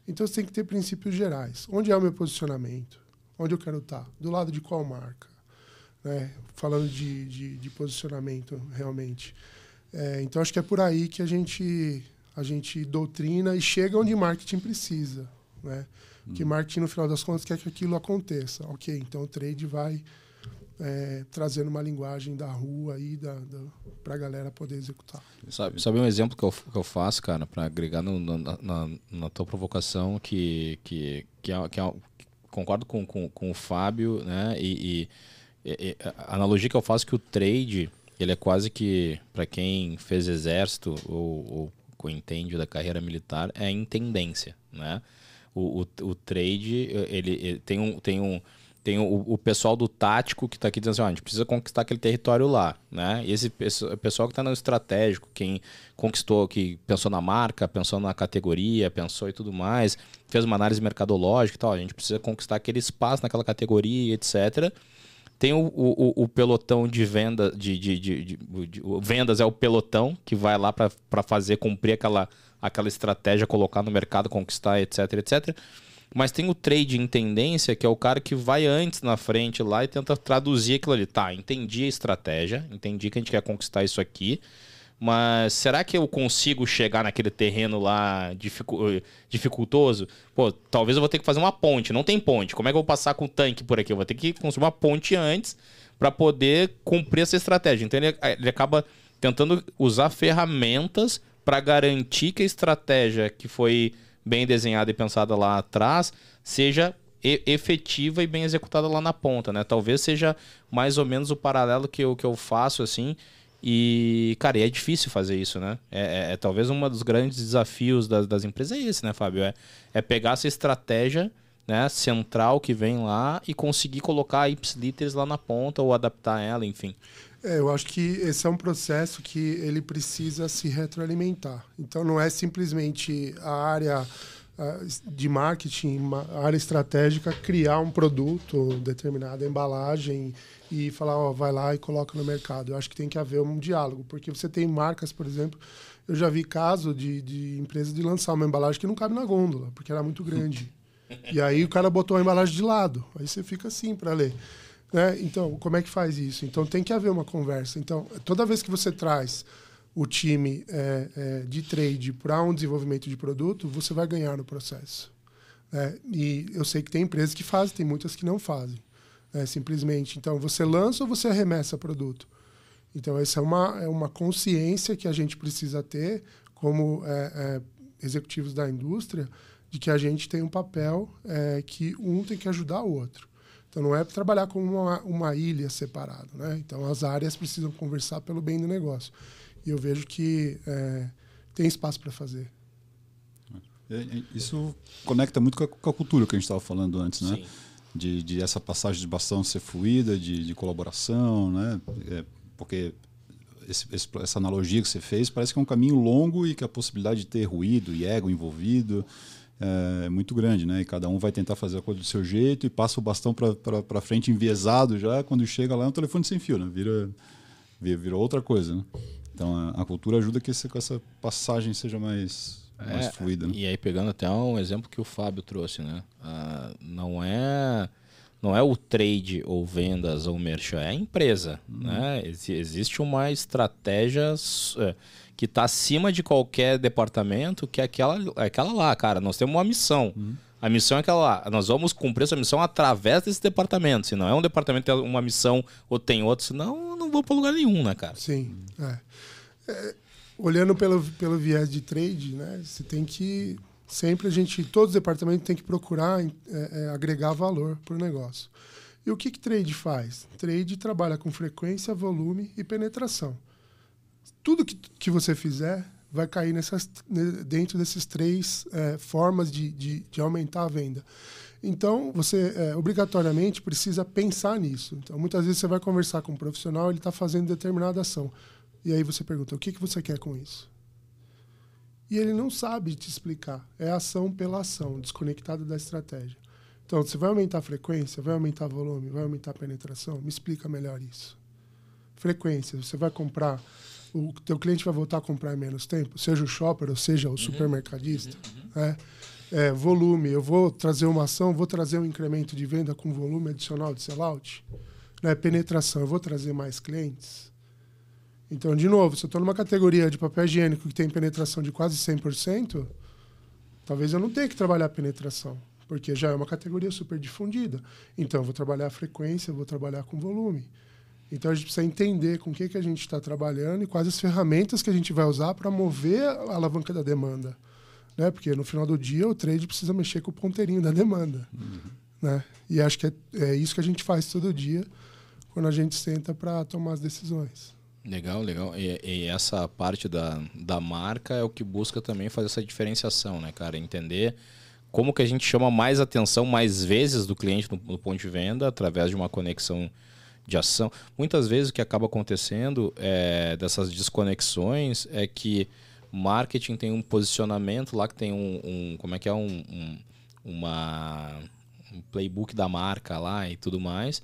Então você tem que ter princípios gerais. Onde é o meu posicionamento? Onde eu quero estar? Do lado de qual marca? Né? Falando de, de, de, posicionamento, realmente. É, então acho que é por aí que a gente, a gente doutrina e chega onde marketing precisa. Né? Hum. Que marketing, no final das contas, quer que aquilo aconteça. Ok, então o trade vai é, trazendo uma linguagem da rua aí da, da, para a galera poder executar. Sabe, sabe um exemplo que eu, que eu faço, cara, para agregar no, na, na, na, tua provocação, que, que, que, é, que é, concordo com, com, com, o Fábio, né? E, e, e, a analogia que eu faço é que o trade, ele é quase que, para quem fez exército ou, ou entende da carreira militar, é intendência, né? O, o, o trade, ele, ele tem um... Tem um tem o, o, pessoal do tático que está aqui dizendo assim, a gente precisa conquistar aquele território lá, né? E esse pessoal que está no estratégico, quem conquistou, que pensou na marca, pensou na categoria, pensou e tudo mais, fez uma análise mercadológica e tal, a gente precisa conquistar aquele espaço naquela categoria, etc. Tem o, o, o pelotão de venda, de, de, de, de, vendas é o pelotão que vai lá para fazer cumprir aquela, aquela estratégia, colocar no mercado, conquistar, etc, etc. Mas tem o trade em tendência, que é o cara que vai antes na frente lá e tenta traduzir aquilo ali. Tá, entendi a estratégia, entendi que a gente quer conquistar isso aqui. Mas será que eu consigo chegar naquele terreno lá dificu dificultoso? Pô, talvez eu vou ter que fazer uma ponte. Não tem ponte. Como é que eu vou passar com o tanque por aqui? Eu vou ter que construir uma ponte antes para poder cumprir essa estratégia. Então ele, ele acaba tentando usar ferramentas para garantir que a estratégia que foi bem desenhada e pensada lá atrás seja efetiva e bem executada lá na ponta, né? Talvez seja mais ou menos o paralelo que eu, que eu faço, assim. E, cara, e é difícil fazer isso, né? É, é, é talvez um dos grandes desafios das, das empresas é esse, né, Fábio? É, é pegar essa estratégia né, central que vem lá e conseguir colocar a ipsiliteres lá na ponta ou adaptar ela, enfim. É, eu acho que esse é um processo que ele precisa se retroalimentar. Então não é simplesmente a área de marketing, a área estratégica, criar um produto, determinada embalagem e falar, ó, vai lá e coloca no mercado. Eu acho que tem que haver um diálogo, porque você tem marcas, por exemplo, eu já vi caso de, de empresa de lançar uma embalagem que não cabe na gôndola, porque era muito grande. E aí o cara botou a embalagem de lado. Aí você fica assim para ler. Né? Então, como é que faz isso? Então, tem que haver uma conversa. Então, toda vez que você traz o time é, é, de trade para um desenvolvimento de produto, você vai ganhar no processo. Né? E eu sei que tem empresas que fazem, tem muitas que não fazem. Né? Simplesmente, então, você lança ou você arremessa produto. Então, essa é uma, é uma consciência que a gente precisa ter como é, é executivos da indústria, de que a gente tem um papel é, que um tem que ajudar o outro. Então não é trabalhar como uma, uma ilha separada, né? Então as áreas precisam conversar pelo bem do negócio. E eu vejo que é, tem espaço para fazer. É, é, isso conecta muito com a, com a cultura que a gente estava falando antes, né? De, de, essa passagem de bastão ser fluida, de, de colaboração, né? É, porque esse, esse, essa analogia que você fez parece que é um caminho longo e que a possibilidade de ter ruído e ego envolvido é muito grande, né? E cada um vai tentar fazer a coisa do seu jeito e passa o bastão para frente enviesado já. Quando chega lá é um telefone sem fio, né? Vira, vira, vira outra coisa, né? Então a, a cultura ajuda que esse, essa passagem seja mais, mais é, fluida. Né? E aí pegando até um exemplo que o Fábio trouxe, né? Ah, não é não é o trade ou vendas ou merchan, é a empresa, uhum. né? Existe uma estratégia é, que está acima de qualquer departamento, que é aquela, é aquela lá, cara. Nós temos uma missão. Uhum. A missão é aquela lá. Nós vamos cumprir essa missão através desse departamento. Se não é um departamento que tem uma missão ou tem outro, senão não vou para lugar nenhum, né, cara? Sim. É. É, olhando pelo, pelo viés de trade, né, você tem que sempre a gente, todos os departamentos tem que procurar é, é, agregar valor para o negócio. E o que, que trade faz? Trade trabalha com frequência, volume e penetração tudo que, que você fizer vai cair nessas, dentro desses três é, formas de, de, de, aumentar a venda. Então, você é, obrigatoriamente precisa pensar nisso. Então, muitas vezes você vai conversar com um profissional, ele está fazendo determinada ação. E aí você pergunta, o que, que você quer com isso? E ele não sabe te explicar. É ação pela ação, desconectado da estratégia. Então, você vai aumentar a frequência, vai aumentar volume, vai aumentar a penetração? Me explica melhor isso. Frequência, você vai comprar o teu cliente vai voltar a comprar em menos tempo, seja o shopper ou seja o uhum. supermercadista. Uhum. É, é, volume, eu vou trazer uma ação, vou trazer um incremento de venda com volume adicional de sellout. Né? Penetração, eu vou trazer mais clientes. Então, de novo, se eu estou numa categoria de papel higiênico que tem penetração de quase 100%, talvez eu não tenha que trabalhar a penetração, porque já é uma categoria super difundida. Então, eu vou trabalhar a frequência, eu vou trabalhar com volume. Então a gente precisa entender com o que, que a gente está trabalhando e quais as ferramentas que a gente vai usar para mover a alavanca da demanda. Né? Porque no final do dia o trade precisa mexer com o ponteirinho da demanda. Uhum. Né? E acho que é, é isso que a gente faz todo dia quando a gente senta para tomar as decisões. Legal, legal. E, e, essa parte da, da marca é o que busca também fazer essa diferenciação, né, cara? Entender como que a gente chama mais atenção mais vezes do cliente no, no ponto de venda através de uma conexão de ação. Muitas vezes o que acaba acontecendo é, dessas desconexões é que marketing tem um posicionamento lá que tem um, um como é que é um, um, uma um playbook da marca lá e tudo mais.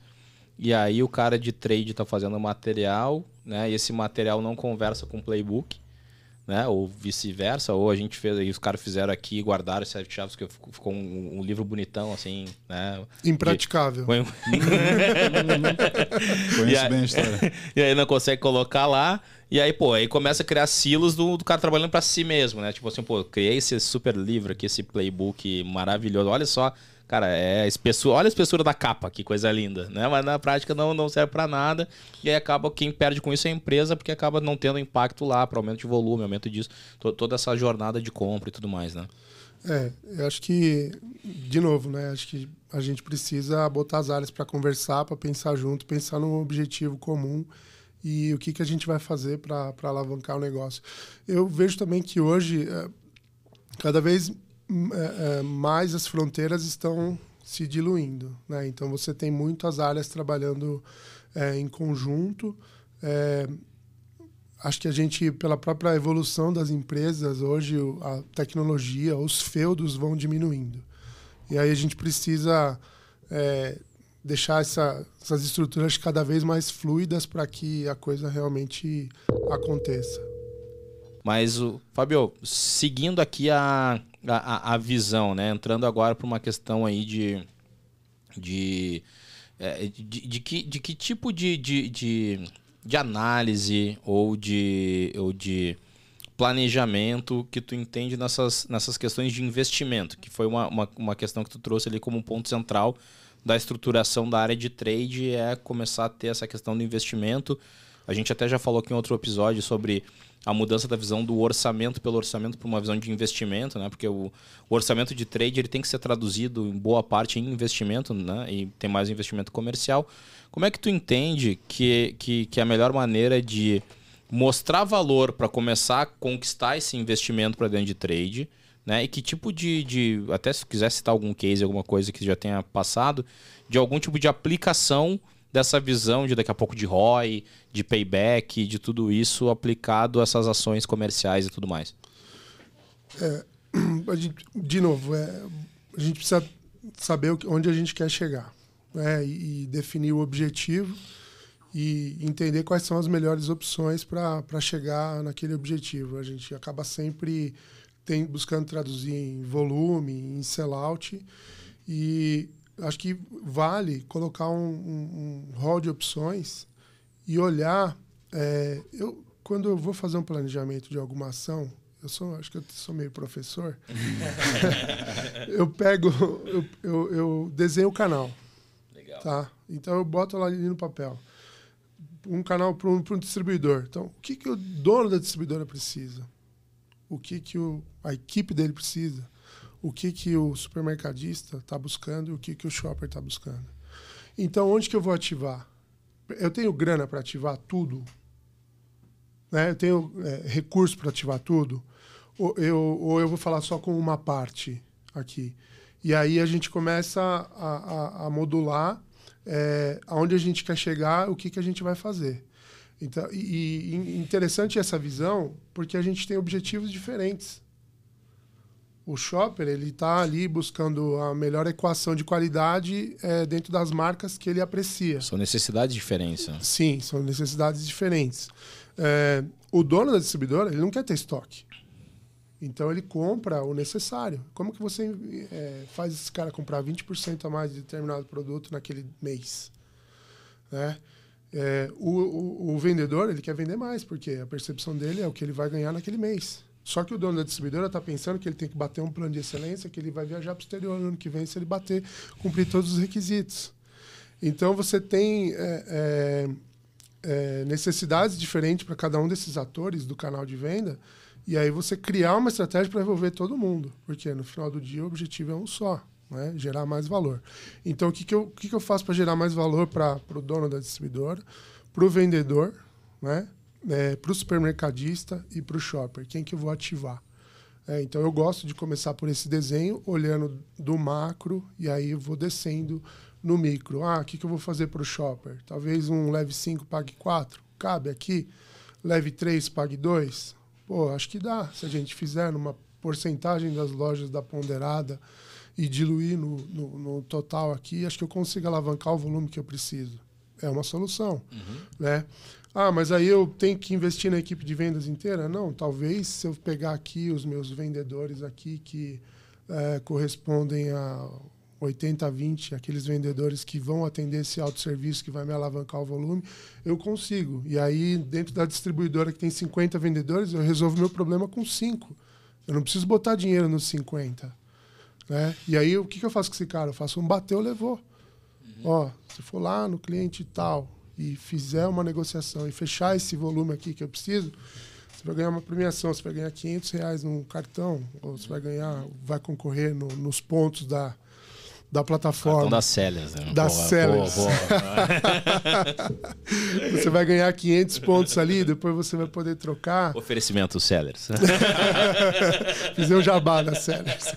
E aí o cara de trade está fazendo material, né? E esse material não conversa com o playbook, né? Ou vice-versa, ou a gente fez, aí os caras fizeram aqui, guardaram as sete chaves, que ficou um, um livro bonitão, assim, né? Impraticável. De... Conheço bem a história. e aí não consegue colocar lá. E aí, pô, aí começa a criar silos do, do cara trabalhando para si mesmo, né? Tipo assim, pô, criei esse super livro aqui, esse playbook maravilhoso. Olha só, cara, é espessura. Olha a espessura da capa, que coisa linda, né? Mas na prática não, não serve para nada. E aí acaba quem perde com isso é a empresa, porque acaba não tendo impacto lá para aumento de volume, aumento disso, toda essa jornada de compra e tudo mais, né? É, eu acho que, de novo, né? Acho que a gente precisa botar as áreas para conversar, para pensar junto, pensar num objetivo comum e o que, que a gente vai fazer para alavancar o negócio. Eu vejo também que hoje, é, cada vez mais as fronteiras estão se diluindo. Né? Então, você tem muitas áreas trabalhando é, em conjunto. É, acho que a gente, pela própria evolução das empresas, hoje a tecnologia, os feudos vão diminuindo. E aí a gente precisa é, deixar essa, essas estruturas cada vez mais fluidas para que a coisa realmente aconteça. Mas, o Fabio, seguindo aqui a, a, a visão, né? entrando agora para uma questão aí de, de, é, de, de, que, de que tipo de, de, de, de análise ou de, ou de planejamento que tu entende nessas, nessas questões de investimento, que foi uma, uma, uma questão que tu trouxe ali como um ponto central da estruturação da área de trade é começar a ter essa questão do investimento. A gente até já falou aqui em outro episódio sobre a mudança da visão do orçamento pelo orçamento para uma visão de investimento, né? Porque o, o, orçamento de trade ele tem que ser traduzido em boa parte em investimento, né? E tem mais investimento comercial. Como é que tu entende que, que, que a melhor maneira de mostrar valor para começar a conquistar esse investimento para dentro de trade né? E que tipo de, de. Até se quiser citar algum case, alguma coisa que já tenha passado, de algum tipo de aplicação dessa visão de daqui a pouco de ROI, de payback, de tudo isso aplicado a essas ações comerciais e tudo mais. É, gente, de novo, é, a gente precisa saber onde a gente quer chegar né? e, e definir o objetivo e entender quais são as melhores opções para chegar naquele objetivo. A gente acaba sempre tem, buscando traduzir em volume, em sellout. E acho que vale colocar um, um, um hall de opções e olhar. É, eu, quando eu vou fazer um planejamento de alguma ação, eu sou, acho que eu sou meio professor. eu pego, eu, eu, eu, desenho o canal. Legal. Tá? Então eu boto lá ali no papel. Um canal para um, um distribuidor. Então, o que, que o dono da distribuidora precisa? o que, que o, a equipe dele precisa, o que, que o supermercadista está buscando e o que, que o shopper está buscando. Então, onde que eu vou ativar? Eu tenho grana para ativar tudo? Né? Eu tenho é, recurso para ativar tudo? Ou eu, ou eu vou falar só com uma parte aqui? E aí a gente começa a, a, a modular é, aonde a gente quer chegar, o que, que a gente vai fazer. Então, e, e interessante essa visão, porque a gente tem objetivos diferentes. O shopper ele está ali buscando a melhor equação de qualidade é, dentro das marcas que ele aprecia. São necessidades diferentes. Né? Sim, são necessidades diferentes. É, o dono da distribuidora ele não quer ter estoque. Então ele compra o necessário. Como que você é, faz esse cara comprar 20% a mais de determinado produto naquele mês? Né? É, o, o, o, vendedor ele quer vender mais, porque a percepção dele é o que ele vai ganhar naquele mês. Só que o dono da distribuidora está pensando que ele tem que bater um plano de excelência, que ele vai viajar para o exterior no ano que vem se ele bater, cumprir todos os requisitos. Então você tem é, é, é necessidades diferentes para cada um desses atores do canal de venda, e aí você criar uma estratégia para envolver todo mundo, porque no final do dia o objetivo é um só né? gerar mais valor. Então, o que, que, eu, o que, que eu faço para gerar mais valor para o dono da distribuidora, para o vendedor, né? É, para o supermercadista e para o shopper? Quem que eu vou ativar? É, então, eu gosto de começar por esse desenho, olhando do macro, e aí eu vou descendo no micro. Ah, o que, que eu vou fazer para o shopper? Talvez um leve 5 pague 4? Cabe aqui? Leve 3 pague 2? Pô, acho que dá. Se a gente fizer numa porcentagem das lojas da ponderada, e diluir no, no, no, total aqui, acho que eu consigo alavancar o volume que eu preciso. é uma solução, uhum. né? Ah, mas aí eu tenho que investir na equipe de vendas inteira? Não, talvez se eu pegar aqui os meus vendedores aqui que é, correspondem a 80 a 20, aqueles vendedores que vão atender esse autosserviço que vai me alavancar o volume, eu consigo. E aí, dentro da distribuidora que tem 50 vendedores, eu resolvo meu problema com 5. Eu não preciso botar dinheiro nos 50. Né? E aí, o que, que eu faço com esse cara? Eu faço um bateu, levou. Uhum. Ó, se for lá no cliente tal, e fizer uma negociação e fechar esse volume aqui que eu preciso, você vai ganhar uma premiação, você vai ganhar 500 reais num cartão, ou você vai ganhar, vai concorrer no, nos pontos da, da plataforma. Cartão da Sellers. Né? Da Sellers. você vai ganhar 500 pontos ali, depois você vai poder trocar. Oferecimento Sellers. Fizer um jabá da Sellers.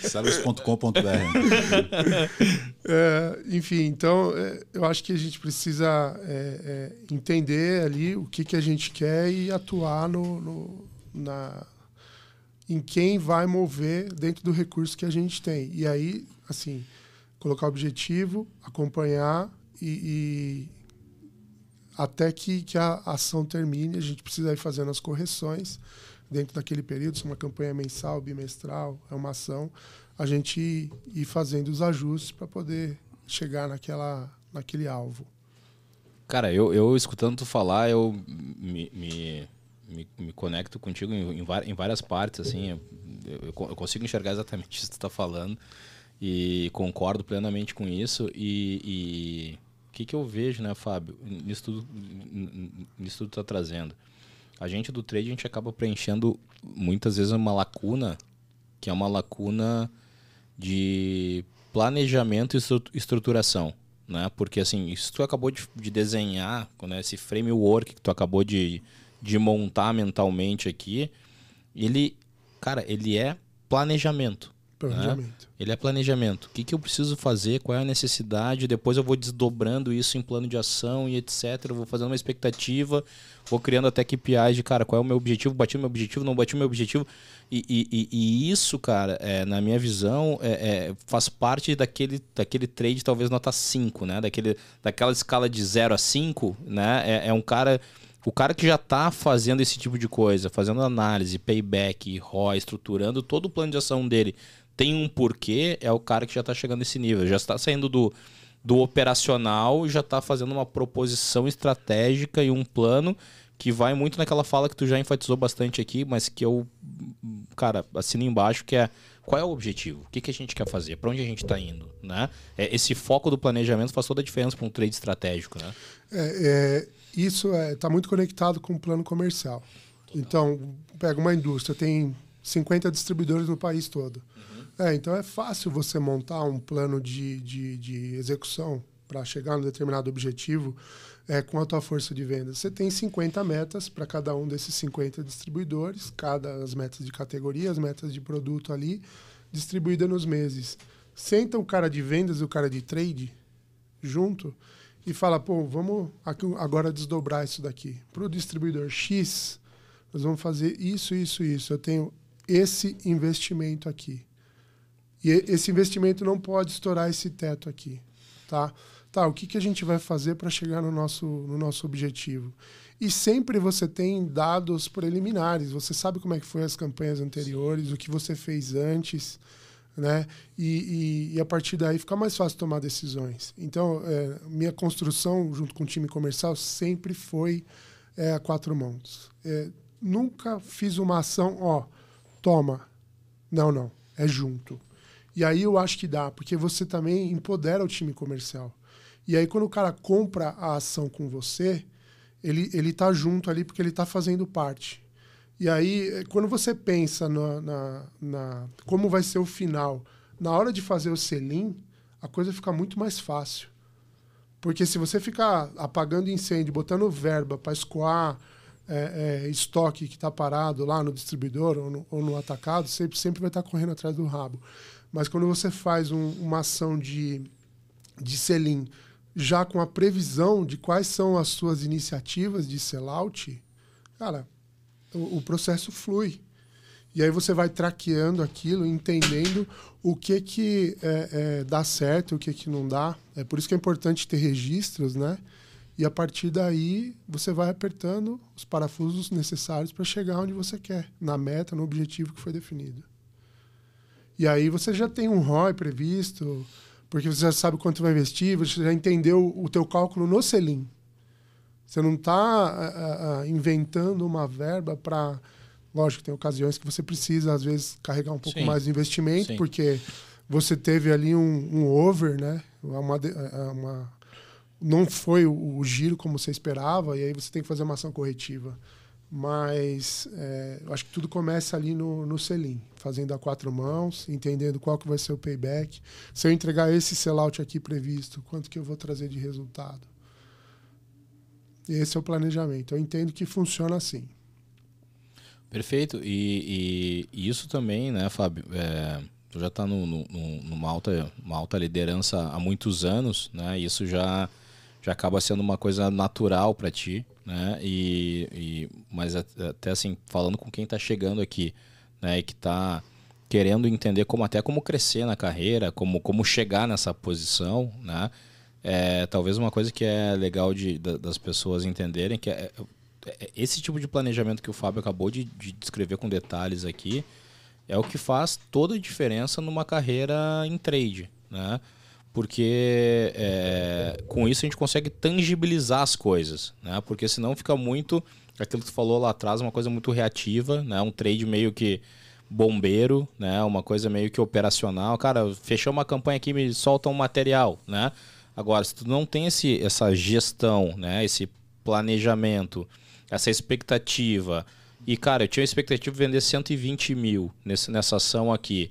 Sellers.com.br é, Enfim, então é, eu acho que a gente precisa é, é, entender ali o que, que a gente quer e atuar no, no na, em quem vai mover dentro do recurso que a gente tem. E aí, assim, colocar objetivo, acompanhar e, e até que, que a ação termine, a gente precisa ir fazendo as correções dentro daquele período, se é uma campanha mensal, bimestral, é uma ação, a gente ir, fazendo os ajustes para poder chegar naquela, naquele alvo. Cara, eu, eu escutando tu falar, eu me, me me, me conecto contigo em, em, várias partes, assim, eu, eu, consigo enxergar exatamente isso que tu está falando e concordo plenamente com isso e o que, que eu vejo, né, Fábio, nisso tudo, nisso tudo tá trazendo. A gente do trade, a gente acaba preenchendo muitas vezes uma lacuna, que é uma lacuna de planejamento e estruturação, né? Porque assim, isso tu acabou de, de desenhar, né, esse framework que tu acabou de, de montar mentalmente aqui, ele, cara, ele é planejamento. Né? Planejamento. Né? Ele é planejamento. O que, que eu preciso fazer? Qual é a necessidade? Depois eu vou desdobrando isso em plano de ação e etc. Eu vou fazendo uma expectativa, vou criando até KPIs de, cara, qual é o meu objetivo? Bati o meu objetivo? Não bati o meu objetivo? E, e, e isso, cara, é, na minha visão, é, é, faz parte daquele, daquele trade talvez nota 5, né? Daquele, daquela escala de 0 a 5, né? É, é um cara o cara que já está fazendo esse tipo de coisa, fazendo análise, payback, ROI, estruturando todo o plano de ação dele, tem um porquê, é o cara que já está chegando nesse nível, já está saindo do, do operacional, já está fazendo uma proposição estratégica e um plano que vai muito naquela fala que tu já enfatizou bastante aqui, mas que eu, cara, assino embaixo, que é qual é o objetivo? O que, que a gente quer fazer? Para onde a gente está indo? Né? É, esse foco do planejamento faz toda a diferença para um trade estratégico. Né? É, é isso está é, tá muito conectado com o plano comercial. Total. Então, pega uma indústria, tem 50 distribuidores no país todo. Uhum. É, então é fácil você montar um plano de, de, de execução para chegar num determinado objetivo é, com a tua força de venda. Você tem 50 metas para cada um desses 50 distribuidores, cada as metas de categoria, as metas de produto ali, distribuída nos meses. Senta o cara de vendas e o cara de trade junto e fala, pô, vamos agora desdobrar isso daqui. Para o distribuidor X, nós vamos fazer isso, isso, isso. Eu tenho esse investimento aqui. E esse investimento não pode estourar esse teto aqui, tá? Tá, o que, que a gente vai fazer para chegar no nosso, no nosso objetivo? E sempre você tem dados preliminares. Você sabe como é que foi as campanhas anteriores, o que você fez antes né? E, e, e, a partir daí fica mais fácil tomar decisões. Então, é, minha construção junto com o time comercial sempre foi é, a quatro mãos. É, nunca fiz uma ação, ó, toma. Não, não, é junto. E aí eu acho que dá, porque você também empodera o time comercial. E aí quando o cara compra a ação com você, ele, ele tá junto ali porque ele tá fazendo parte. E aí, quando você pensa na, na, na, como vai ser o final, na hora de fazer o selim, a coisa fica muito mais fácil. Porque se você ficar apagando incêndio, botando verba para escoar é, é, estoque que está parado lá no distribuidor ou no, ou no, atacado, sempre, sempre vai estar tá correndo atrás do rabo. Mas quando você faz um, uma ação de, de selim já com a previsão de quais são as suas iniciativas de sellout, cara, o, processo flui. E aí você vai traqueando aquilo, entendendo o que que é, é, dá certo, o que que não dá. É por isso que é importante ter registros, né? E a partir daí você vai apertando os parafusos necessários para chegar onde você quer, na meta, no objetivo que foi definido. E aí você já tem um ROI previsto, porque você já sabe quanto vai investir, você já entendeu o teu cálculo no Selim. Você não está inventando uma verba para Lógico, tem ocasiões que você precisa, às vezes, carregar um pouco Sim. mais de investimento, Sim. porque você teve ali um, um over, né? Uma, uma, não foi o, o, giro como você esperava, e aí você tem que fazer uma ação corretiva. Mas é, eu acho que tudo começa ali no, no selim, fazendo a quatro mãos, entendendo qual que vai ser o payback. Se eu entregar esse sellout aqui previsto, quanto que eu vou trazer de resultado? Esse é o planejamento. Eu entendo que funciona assim. Perfeito. E, e, e, isso também, né, Fábio? É, tu já está numa alta, uma alta liderança há muitos anos, né? Isso já, já acaba sendo uma coisa natural para ti, né? E, e, mas até assim, falando com quem está chegando aqui, né, e que está querendo entender como até como crescer na carreira, como, como chegar nessa posição, né? É, talvez uma coisa que é legal de, das pessoas entenderem que é, é, esse tipo de planejamento que o Fábio acabou de, de descrever com detalhes aqui é o que faz toda a diferença numa carreira em trade, né? Porque é, com isso a gente consegue tangibilizar as coisas, né? Porque senão fica muito aquilo que tu falou lá atrás, uma coisa muito reativa, né? Um trade meio que bombeiro, né? Uma coisa meio que operacional. Cara, fechou uma campanha aqui, me solta um material, né? Agora, se tu não tem esse, essa gestão, né? Esse planejamento, essa expectativa. E, cara, eu tinha a expectativa de vender 120 mil nesse, nessa ação aqui.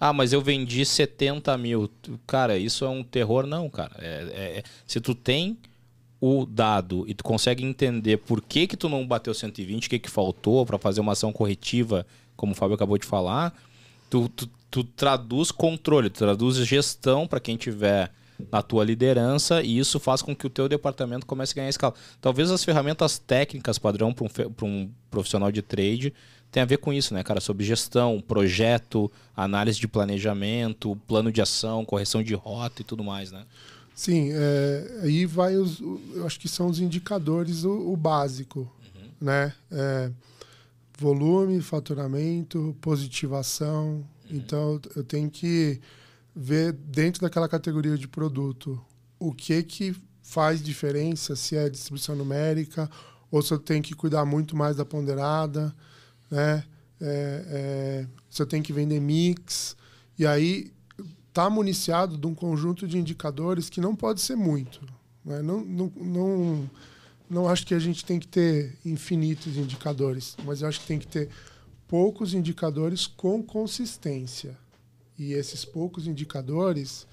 Ah, mas eu vendi 70 mil. Cara, isso é um terror? Não, cara. É, é, é, se tu tem o dado e tu consegue entender por que que tu não bateu 120, o que que faltou para fazer uma ação corretiva, como o Fábio acabou de falar, tu, tu, tu traduz controle, tu traduz gestão para quem tiver na tua liderança e isso faz com que o teu departamento comece a ganhar escala. Talvez as ferramentas técnicas padrão para um, um profissional de trade tenha a ver com isso, né, cara? Sobre gestão, projeto, análise de planejamento, plano de ação, correção de rota e tudo mais, né? Sim, é, aí vai os, eu acho que são os indicadores o, o básico, uhum. né? É, volume, faturamento, positivação. Uhum. Então eu tenho que ver dentro daquela categoria de produto o que que faz diferença, se é distribuição numérica ou se eu tenho que cuidar muito mais da ponderada, né? É, é, se eu tenho que vender mix. E aí está municiado de um conjunto de indicadores que não pode ser muito. Né? Não, não, não, não acho que a gente tem que ter infinitos indicadores, mas eu acho que tem que ter poucos indicadores com consistência. E esses poucos indicadores,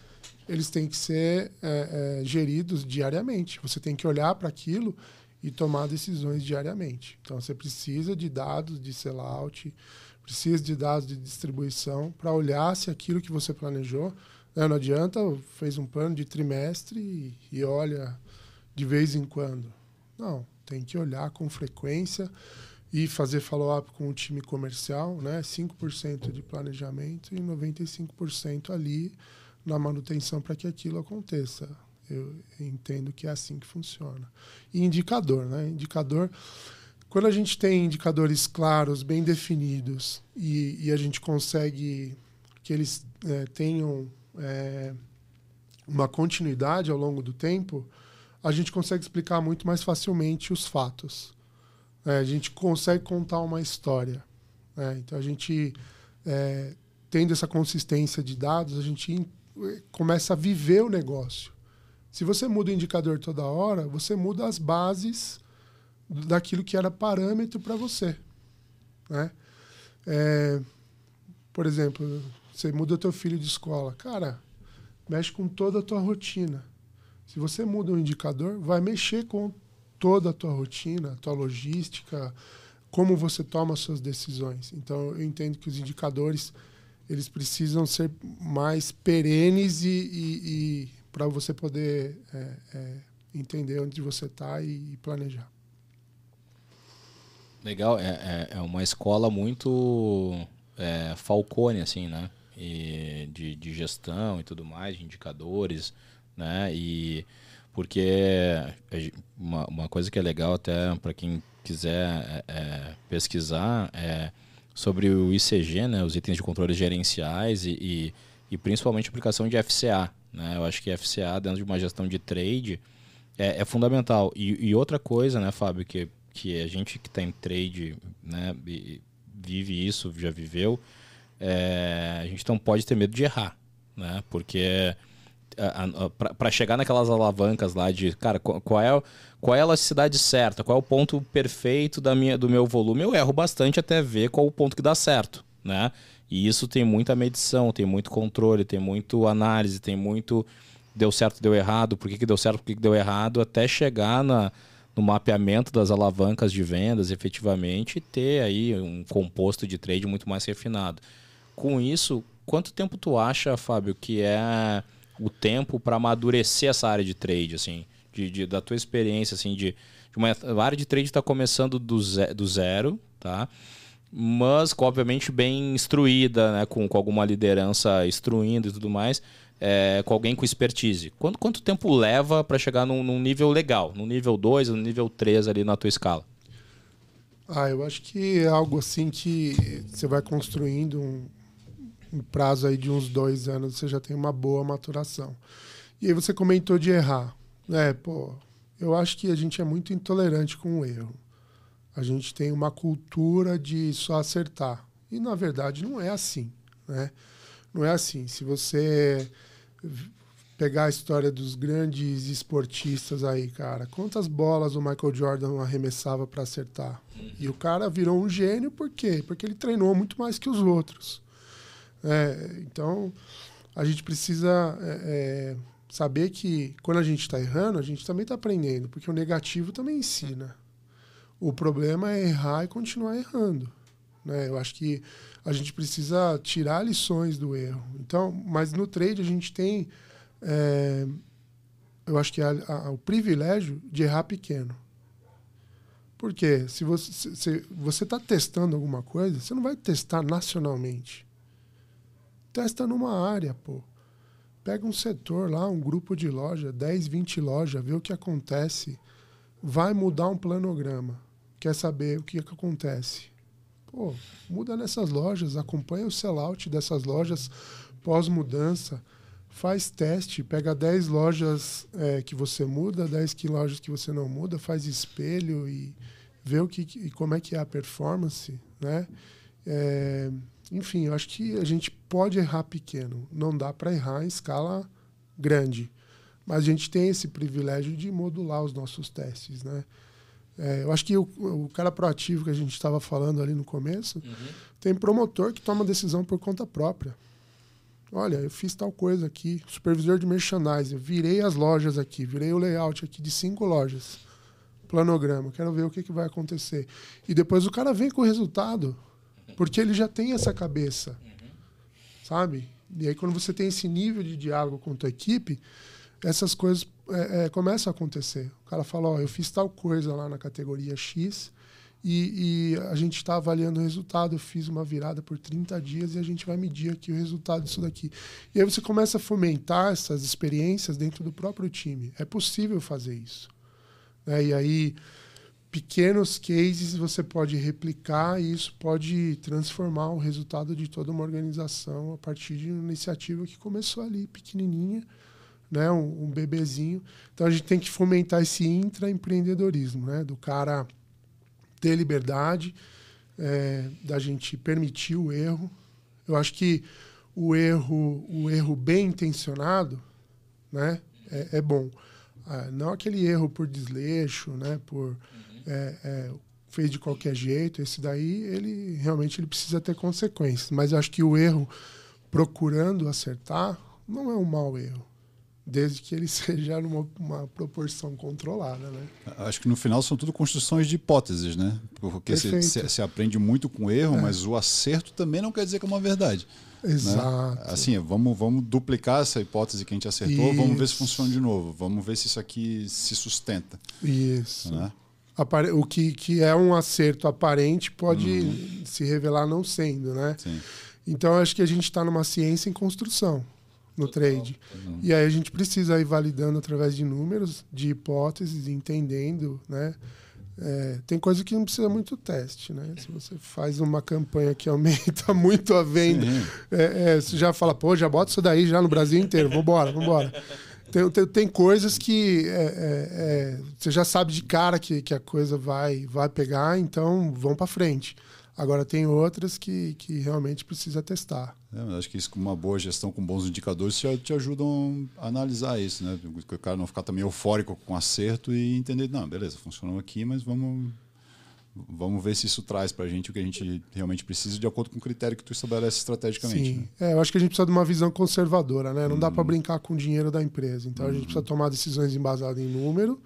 eles têm que ser é, é, geridos diariamente. Você tem que olhar para aquilo e tomar decisões diariamente. Então, você precisa de dados de sellout, precisa de dados de distribuição para olhar se aquilo que você planejou. Né, não adianta, fez um plano de trimestre e, e olha de vez em quando. Não, tem que olhar com frequência e fazer follow-up com o time comercial, né? 5% de planejamento e 95% ali na manutenção para que aquilo aconteça. Eu entendo que é assim que funciona. E indicador, né? Indicador. Quando a gente tem indicadores claros, bem definidos, e, e a gente consegue que eles é, tenham é, uma continuidade ao longo do tempo, a gente consegue explicar muito mais facilmente os fatos. É, a gente consegue contar uma história. Né? Então, a gente, é, tendo essa consistência de dados, a gente começa a viver o negócio. Se você muda o indicador toda hora, você muda as bases daquilo que era parâmetro para você. Né? É, por exemplo, você muda o teu filho de escola. Cara, mexe com toda a tua rotina. Se você muda o indicador, vai mexer com toda a tua rotina, a tua logística, como você toma as suas decisões. Então, eu entendo que os indicadores eles precisam ser mais perenes e, e, e para você poder é, é, entender onde você está e, e, planejar. Legal, é, é, é uma escola muito é, Falcone, assim, né? E de, de gestão e tudo mais, de indicadores, né? E porque uma, uma coisa que é legal até para quem quiser é, é, pesquisar é sobre o ICG, né? Os itens de controle gerenciais e, e, e principalmente a aplicação de FCA, né? Eu acho que FCA dentro de uma gestão de trade é, é fundamental. E, e, outra coisa, né, Fábio, que, que a gente que está em trade, né, vive isso, já viveu, é, a gente não pode ter medo de errar, né? Porque para chegar naquelas alavancas lá de, cara, qual é, qual é a elasticidade certa, qual é o ponto perfeito da minha, do meu volume, eu erro bastante até ver qual o ponto que dá certo, né? E isso tem muita medição, tem muito controle, tem muito análise, tem muito deu certo, deu errado, por que, que deu certo, por que, que deu errado, até chegar na, no mapeamento das alavancas de vendas efetivamente e ter aí um composto de trade muito mais refinado. Com isso, quanto tempo tu acha, Fábio, que é o tempo para amadurecer essa área de trade, assim, de, de, da tua experiência, assim, de, de uma a área de trade está começando do, ze, do zero, tá? Mas, obviamente, bem instruída, né? com, com alguma liderança instruindo e tudo mais é, com alguém com expertise. Quanto, quanto tempo leva para chegar num, num, nível legal, no nível 2, no nível 3 ali na tua escala? Ah, eu acho que é algo assim que você vai construindo um, um prazo aí de uns dois anos, você já tem uma boa maturação. E aí você comentou de errar. É, pô, eu acho que a gente é muito intolerante com o erro. A gente tem uma cultura de só acertar. E na verdade não é assim, né? Não é assim. Se você pegar a história dos grandes esportistas aí, cara, quantas bolas o Michael Jordan arremessava para acertar? E o cara virou um gênio por quê? Porque ele treinou muito mais que os outros. É, então, a gente precisa é, é, saber que quando a gente está errando, a gente também está aprendendo, porque o negativo também ensina. O problema é errar e continuar errando. Né? Eu acho que a gente precisa tirar lições do erro. Então, mas no trade a gente tem, é, eu acho que a, a, o privilégio de errar pequeno. Porque se você se você está testando alguma coisa, você não vai testar nacionalmente. Testa numa área, pô. Pega um setor lá, um grupo de loja, 10, 20 lojas, vê o que acontece. Vai mudar um planograma. Quer saber o que, que acontece? Pô, muda nessas lojas, acompanha o sellout dessas lojas pós-mudança, faz teste, pega 10 lojas é, que você muda, 10 que lojas que você não muda, faz espelho e vê o que, e como é que é a performance, né? É, enfim, eu acho que a gente pode errar pequeno, não dá para errar em escala grande, mas a gente tem esse privilégio de modular os nossos testes, né? É, eu acho que o, o, cara proativo que a gente estava falando ali no começo, uhum. tem promotor que toma decisão por conta própria. Olha, eu fiz tal coisa aqui, supervisor de merchandising, virei as lojas aqui, virei o layout aqui de cinco lojas, planograma, quero ver o que, que vai acontecer. E depois o cara vem com o resultado, porque ele já tem essa cabeça, sabe? E aí quando você tem esse nível de diálogo com a tua equipe, essas coisas é, é, começam a acontecer. O cara fala, ó, eu fiz tal coisa lá na categoria X e, e a gente está avaliando o resultado, eu fiz uma virada por 30 dias e a gente vai medir aqui o resultado disso daqui. E aí você começa a fomentar essas experiências dentro do próprio time. É possível fazer isso. Né? E aí, pequenos cases você pode replicar e isso pode transformar o resultado de toda uma organização a partir de uma iniciativa que começou ali, pequenininha, né, um, um, bebezinho. Então a gente tem que fomentar esse intraempreendedorismo, né, do cara ter liberdade, é, da gente permitir o erro. Eu acho que o erro, o erro bem intencionado, né, é, é bom. Ah, não aquele erro por desleixo, né, por. É, é, fez de qualquer jeito. Esse daí ele realmente ele precisa ter consequências. Mas eu acho que o erro procurando acertar não é um mau erro desde que ele seja numa uma proporção controlada, né? Acho que no final são tudo construções de hipóteses, né? Porque se, aprende muito com erro, é. mas o acerto também não quer dizer que é uma verdade. Né? Exato. Né? Assim, vamos, vamos duplicar essa hipótese que a gente acertou, isso. vamos ver se funciona de novo, vamos ver se isso aqui se sustenta. Isso. Né? O que, que é um acerto aparente pode uhum. se revelar não sendo, né? Sim. Então, acho que a gente está numa ciência em construção no trade. Uhum. E aí a gente precisa ir validando através de números, de hipóteses, entendendo, né? É, tem coisa que não precisa muito teste, né? Se você faz uma campanha que aumenta muito a venda, é, é, você já fala, pô, já bota isso daí já no Brasil inteiro, vambora, vambora. Tem, tem, tem coisas que é, é, é, você já sabe de cara que, que a coisa vai, vai pegar, então vão para frente. Agora, tem outras que, que realmente precisa testar. É, acho que isso, com uma boa gestão, com bons indicadores, te, ajudam a analisar isso, né? O cara não ficar também eufórico com acerto e entender, não, beleza, funcionou aqui, mas vamos, vamos ver se isso traz para a gente o que a gente realmente precisa de acordo com o critério que tu estabelece estrategicamente. Sim, né? é, eu acho que a gente precisa de uma visão conservadora, né? Não hum. dá para brincar com o dinheiro da empresa. Então, hum. a gente precisa tomar decisões embasadas em número.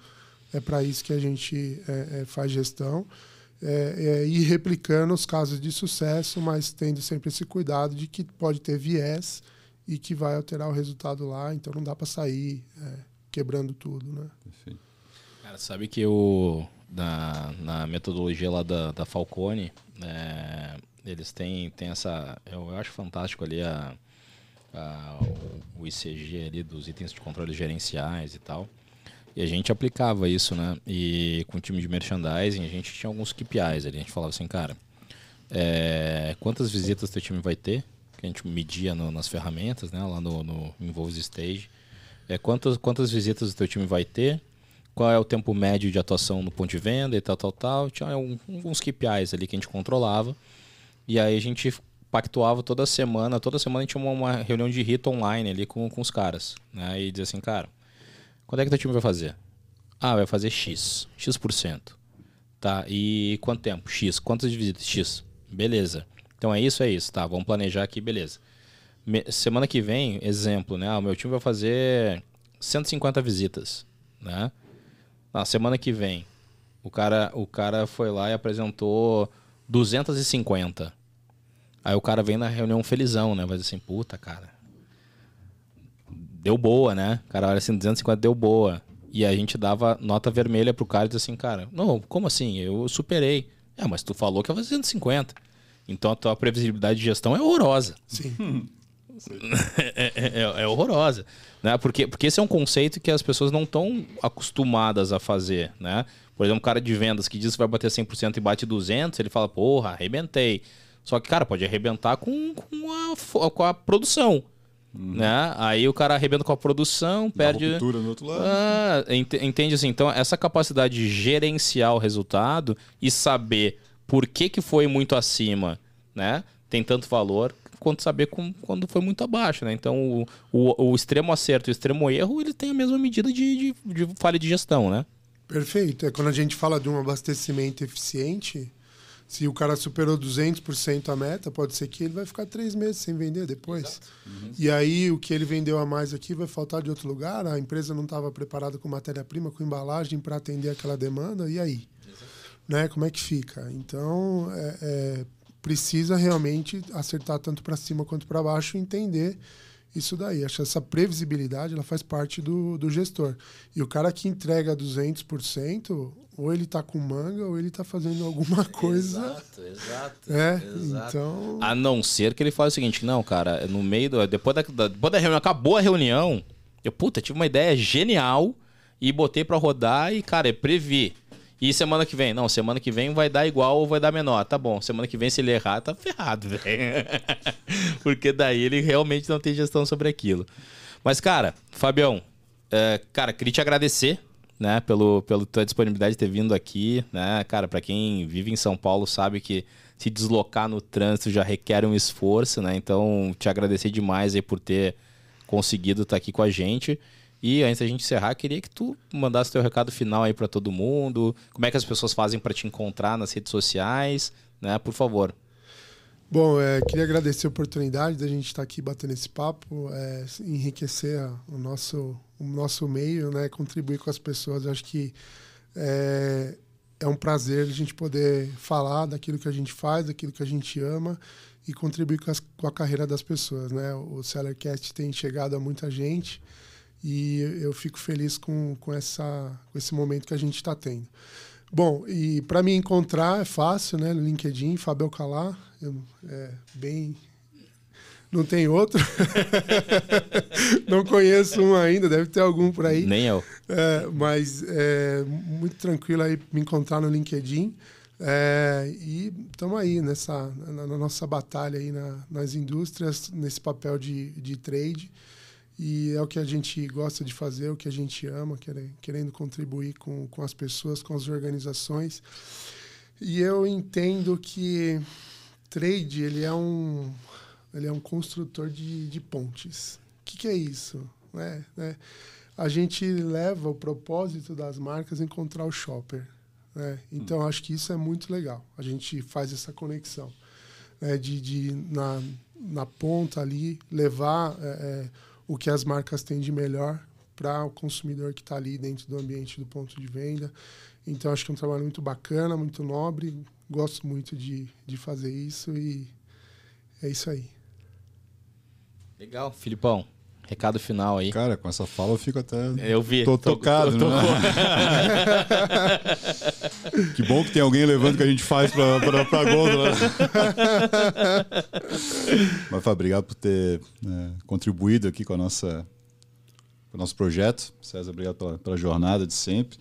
É para isso que a gente é, é, faz gestão é, é, ir replicando os casos de sucesso, mas tendo sempre esse cuidado de que pode ter viés e que vai alterar o resultado lá, então não dá para sair é, quebrando tudo, né? Perfeito. Cara, sabe que o na, na metodologia lá da, da Falcone, é, eles têm, têm essa, eu, eu acho fantástico ali a, a o, ICG ali dos itens de controle gerenciais e tal. E a gente aplicava isso, né? E com o time de merchandising, a gente tinha alguns KPIs ali. A gente falava assim, cara, é, quantas visitas teu time vai ter? Que a gente media no, nas ferramentas, né? Lá no, no Involves Stage. É, quantas, quantas visitas o teu time vai ter? Qual é o tempo médio de atuação no ponto de venda e tal, tal, tal. Tinha alguns KPIs ali que a gente controlava. E aí a gente pactuava toda semana. Toda semana a gente tinha uma, reunião de rito online ali com, com os caras. Né? E dizia assim, cara Quanto é que teu time vai fazer? Ah, vai fazer X. X%. Tá? E quanto tempo? X. Quantas visitas? X. Beleza. Então é isso, é isso. Tá, vamos planejar aqui, beleza. Me semana que vem, exemplo, né? Ah, o meu time vai fazer 150 visitas, né? Na semana que vem, o cara, o cara foi lá e apresentou 250. Aí o cara vem na reunião felizão, né? Vai dizer assim, puta, cara, deu boa, né? O cara olha assim, 250 deu boa. E a gente dava nota vermelha pro cara e dizia assim, cara, não, como assim? Eu superei. É, mas tu falou que ia fazer 150. Então a tua previsibilidade de gestão é horrorosa. Sim. é, é, é, é, horrorosa. Né? Porque, porque esse é um conceito que as pessoas não estão acostumadas a fazer. Né? Por exemplo, um cara de vendas que diz que vai bater 100% e bate 200, ele fala, porra, arrebentei. Só que, cara, pode arrebentar com, com, a, com a produção. Uhum. Né? Aí o cara arrebenta com a produção, perde. A no outro lado. Ah, entende assim? Então, essa capacidade de gerenciar o resultado e saber por que, que foi muito acima, né? Tem tanto valor quanto saber com, quando foi muito abaixo, né? Então, o, o, o extremo acerto e o extremo erro, ele tem a mesma medida de, de, de falha de gestão, né? Perfeito. É quando a gente fala de um abastecimento eficiente, se o cara superou 200% a meta, pode ser que ele vai ficar três meses sem vender depois. Uhum. E aí o que ele vendeu a mais aqui vai faltar de outro lugar. A empresa não estava preparada com matéria-prima, com embalagem para atender aquela demanda. E aí? Né? Como é que fica? Então, é, é, precisa realmente acertar tanto para cima quanto para baixo e entender isso daí. Acho que essa previsibilidade ela faz parte do, do gestor. E o cara que entrega 200%, ou ele está com manga, ou ele está fazendo alguma coisa. Exato, exato. É, exato. então. A não ser que ele fale o seguinte: não, cara, no meio do. Depois da, depois da reunião, acabou a reunião. Eu, puta, tive uma ideia genial e botei para rodar e, cara, previ. E semana que vem? Não, semana que vem vai dar igual ou vai dar menor. Tá bom, semana que vem, se ele errar, tá ferrado, velho. Porque daí ele realmente não tem gestão sobre aquilo. Mas, cara, Fabião, é, cara, queria te agradecer, né, pelo, pela tua disponibilidade de ter vindo aqui, né? Cara, para quem vive em São Paulo sabe que se deslocar no trânsito já requer um esforço, né? Então, te agradecer demais aí por ter conseguido estar aqui com a gente. E antes da gente encerrar, queria que tu mandasse teu recado final aí para todo mundo. Como é que as pessoas fazem para te encontrar nas redes sociais, né? Por favor. Bom, é, queria agradecer a oportunidade da gente estar aqui batendo esse papo, é, enriquecer o nosso, o nosso meio, né? Contribuir com as pessoas. Eu acho que é, é um prazer a gente poder falar daquilo que a gente faz, daquilo que a gente ama e contribuir com, as, com a carreira das pessoas, né? O Sellercast tem chegado a muita gente e eu fico feliz com, com, essa, com esse momento que a gente está tendo. Bom, e para me encontrar é fácil, né? No LinkedIn, Fabio Calá, eu, é bem não tem outro. não conheço um ainda, deve ter algum por aí. Nem eu. É, mas é muito tranquilo aí me encontrar no LinkedIn. É, e estamos aí nessa na, na, nossa batalha aí na, nas indústrias, nesse papel de, de trade. E é o que a gente gosta de fazer, o que a gente ama, querendo contribuir com, com as pessoas, com as organizações. E eu entendo que trade ele é um, ele é um construtor de, de pontes. O que, que é isso? É, né? A gente leva o propósito das marcas a encontrar o shopper. Né? Então, hum. acho que isso é muito legal. A gente faz essa conexão né? de, de na, na ponta ali, levar é, é, o que as marcas têm de melhor para o consumidor que está ali dentro do ambiente do ponto de venda. Então, acho que é um trabalho muito bacana, muito nobre. Gosto muito de, de fazer isso e é isso aí. Legal. Filipão, recado final aí. Cara, com essa fala eu fico até. Eu vi. Tô, tô tocado, tô, tô, né? que bom que tem alguém levando o que a gente faz pra, pra, pra gôndola. Mas, Fábio, obrigado por ter né, contribuído aqui com, a nossa, com o nosso projeto. César, obrigado pela, pela jornada de sempre.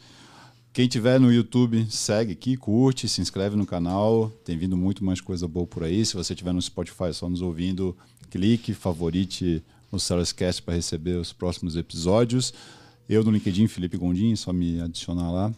Quem tiver no YouTube, segue aqui, curte, se inscreve no canal. Tem vindo muito mais coisa boa por aí. Se você tiver no Spotify só nos ouvindo, clique, favorite o Cast para receber os próximos episódios. Eu no LinkedIn, Felipe Gondim, só me adicionar lá.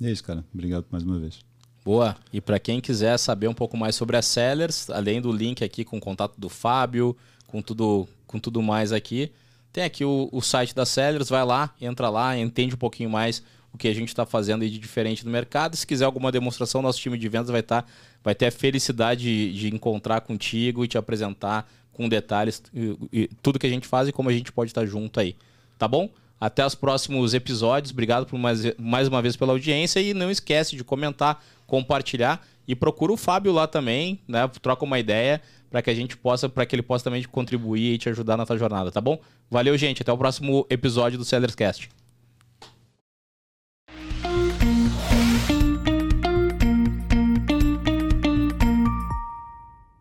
É, é isso, cara. Obrigado mais uma vez. Boa. E para quem quiser saber um pouco mais sobre a Sellers, além do link aqui com o contato do Fábio, com tudo, com tudo mais aqui, tem aqui o, o site da Sellers, vai lá, entra lá, entende um pouquinho mais o que a gente está fazendo de diferente no mercado. Se quiser alguma demonstração, nosso time de vendas vai tá, vai ter a felicidade de, de, encontrar contigo e te apresentar com detalhes e, e, tudo que a gente faz e como a gente pode estar tá junto aí. Tá bom? Até os próximos episódios. Obrigado por mais, mais uma vez pela audiência e não esquece de comentar, compartilhar e procura o Fábio lá também, né? Troca uma ideia para que a gente possa, para que ele possa também contribuir e te ajudar na tua jornada, tá bom? Valeu, gente. Até o próximo episódio do Sellerscast.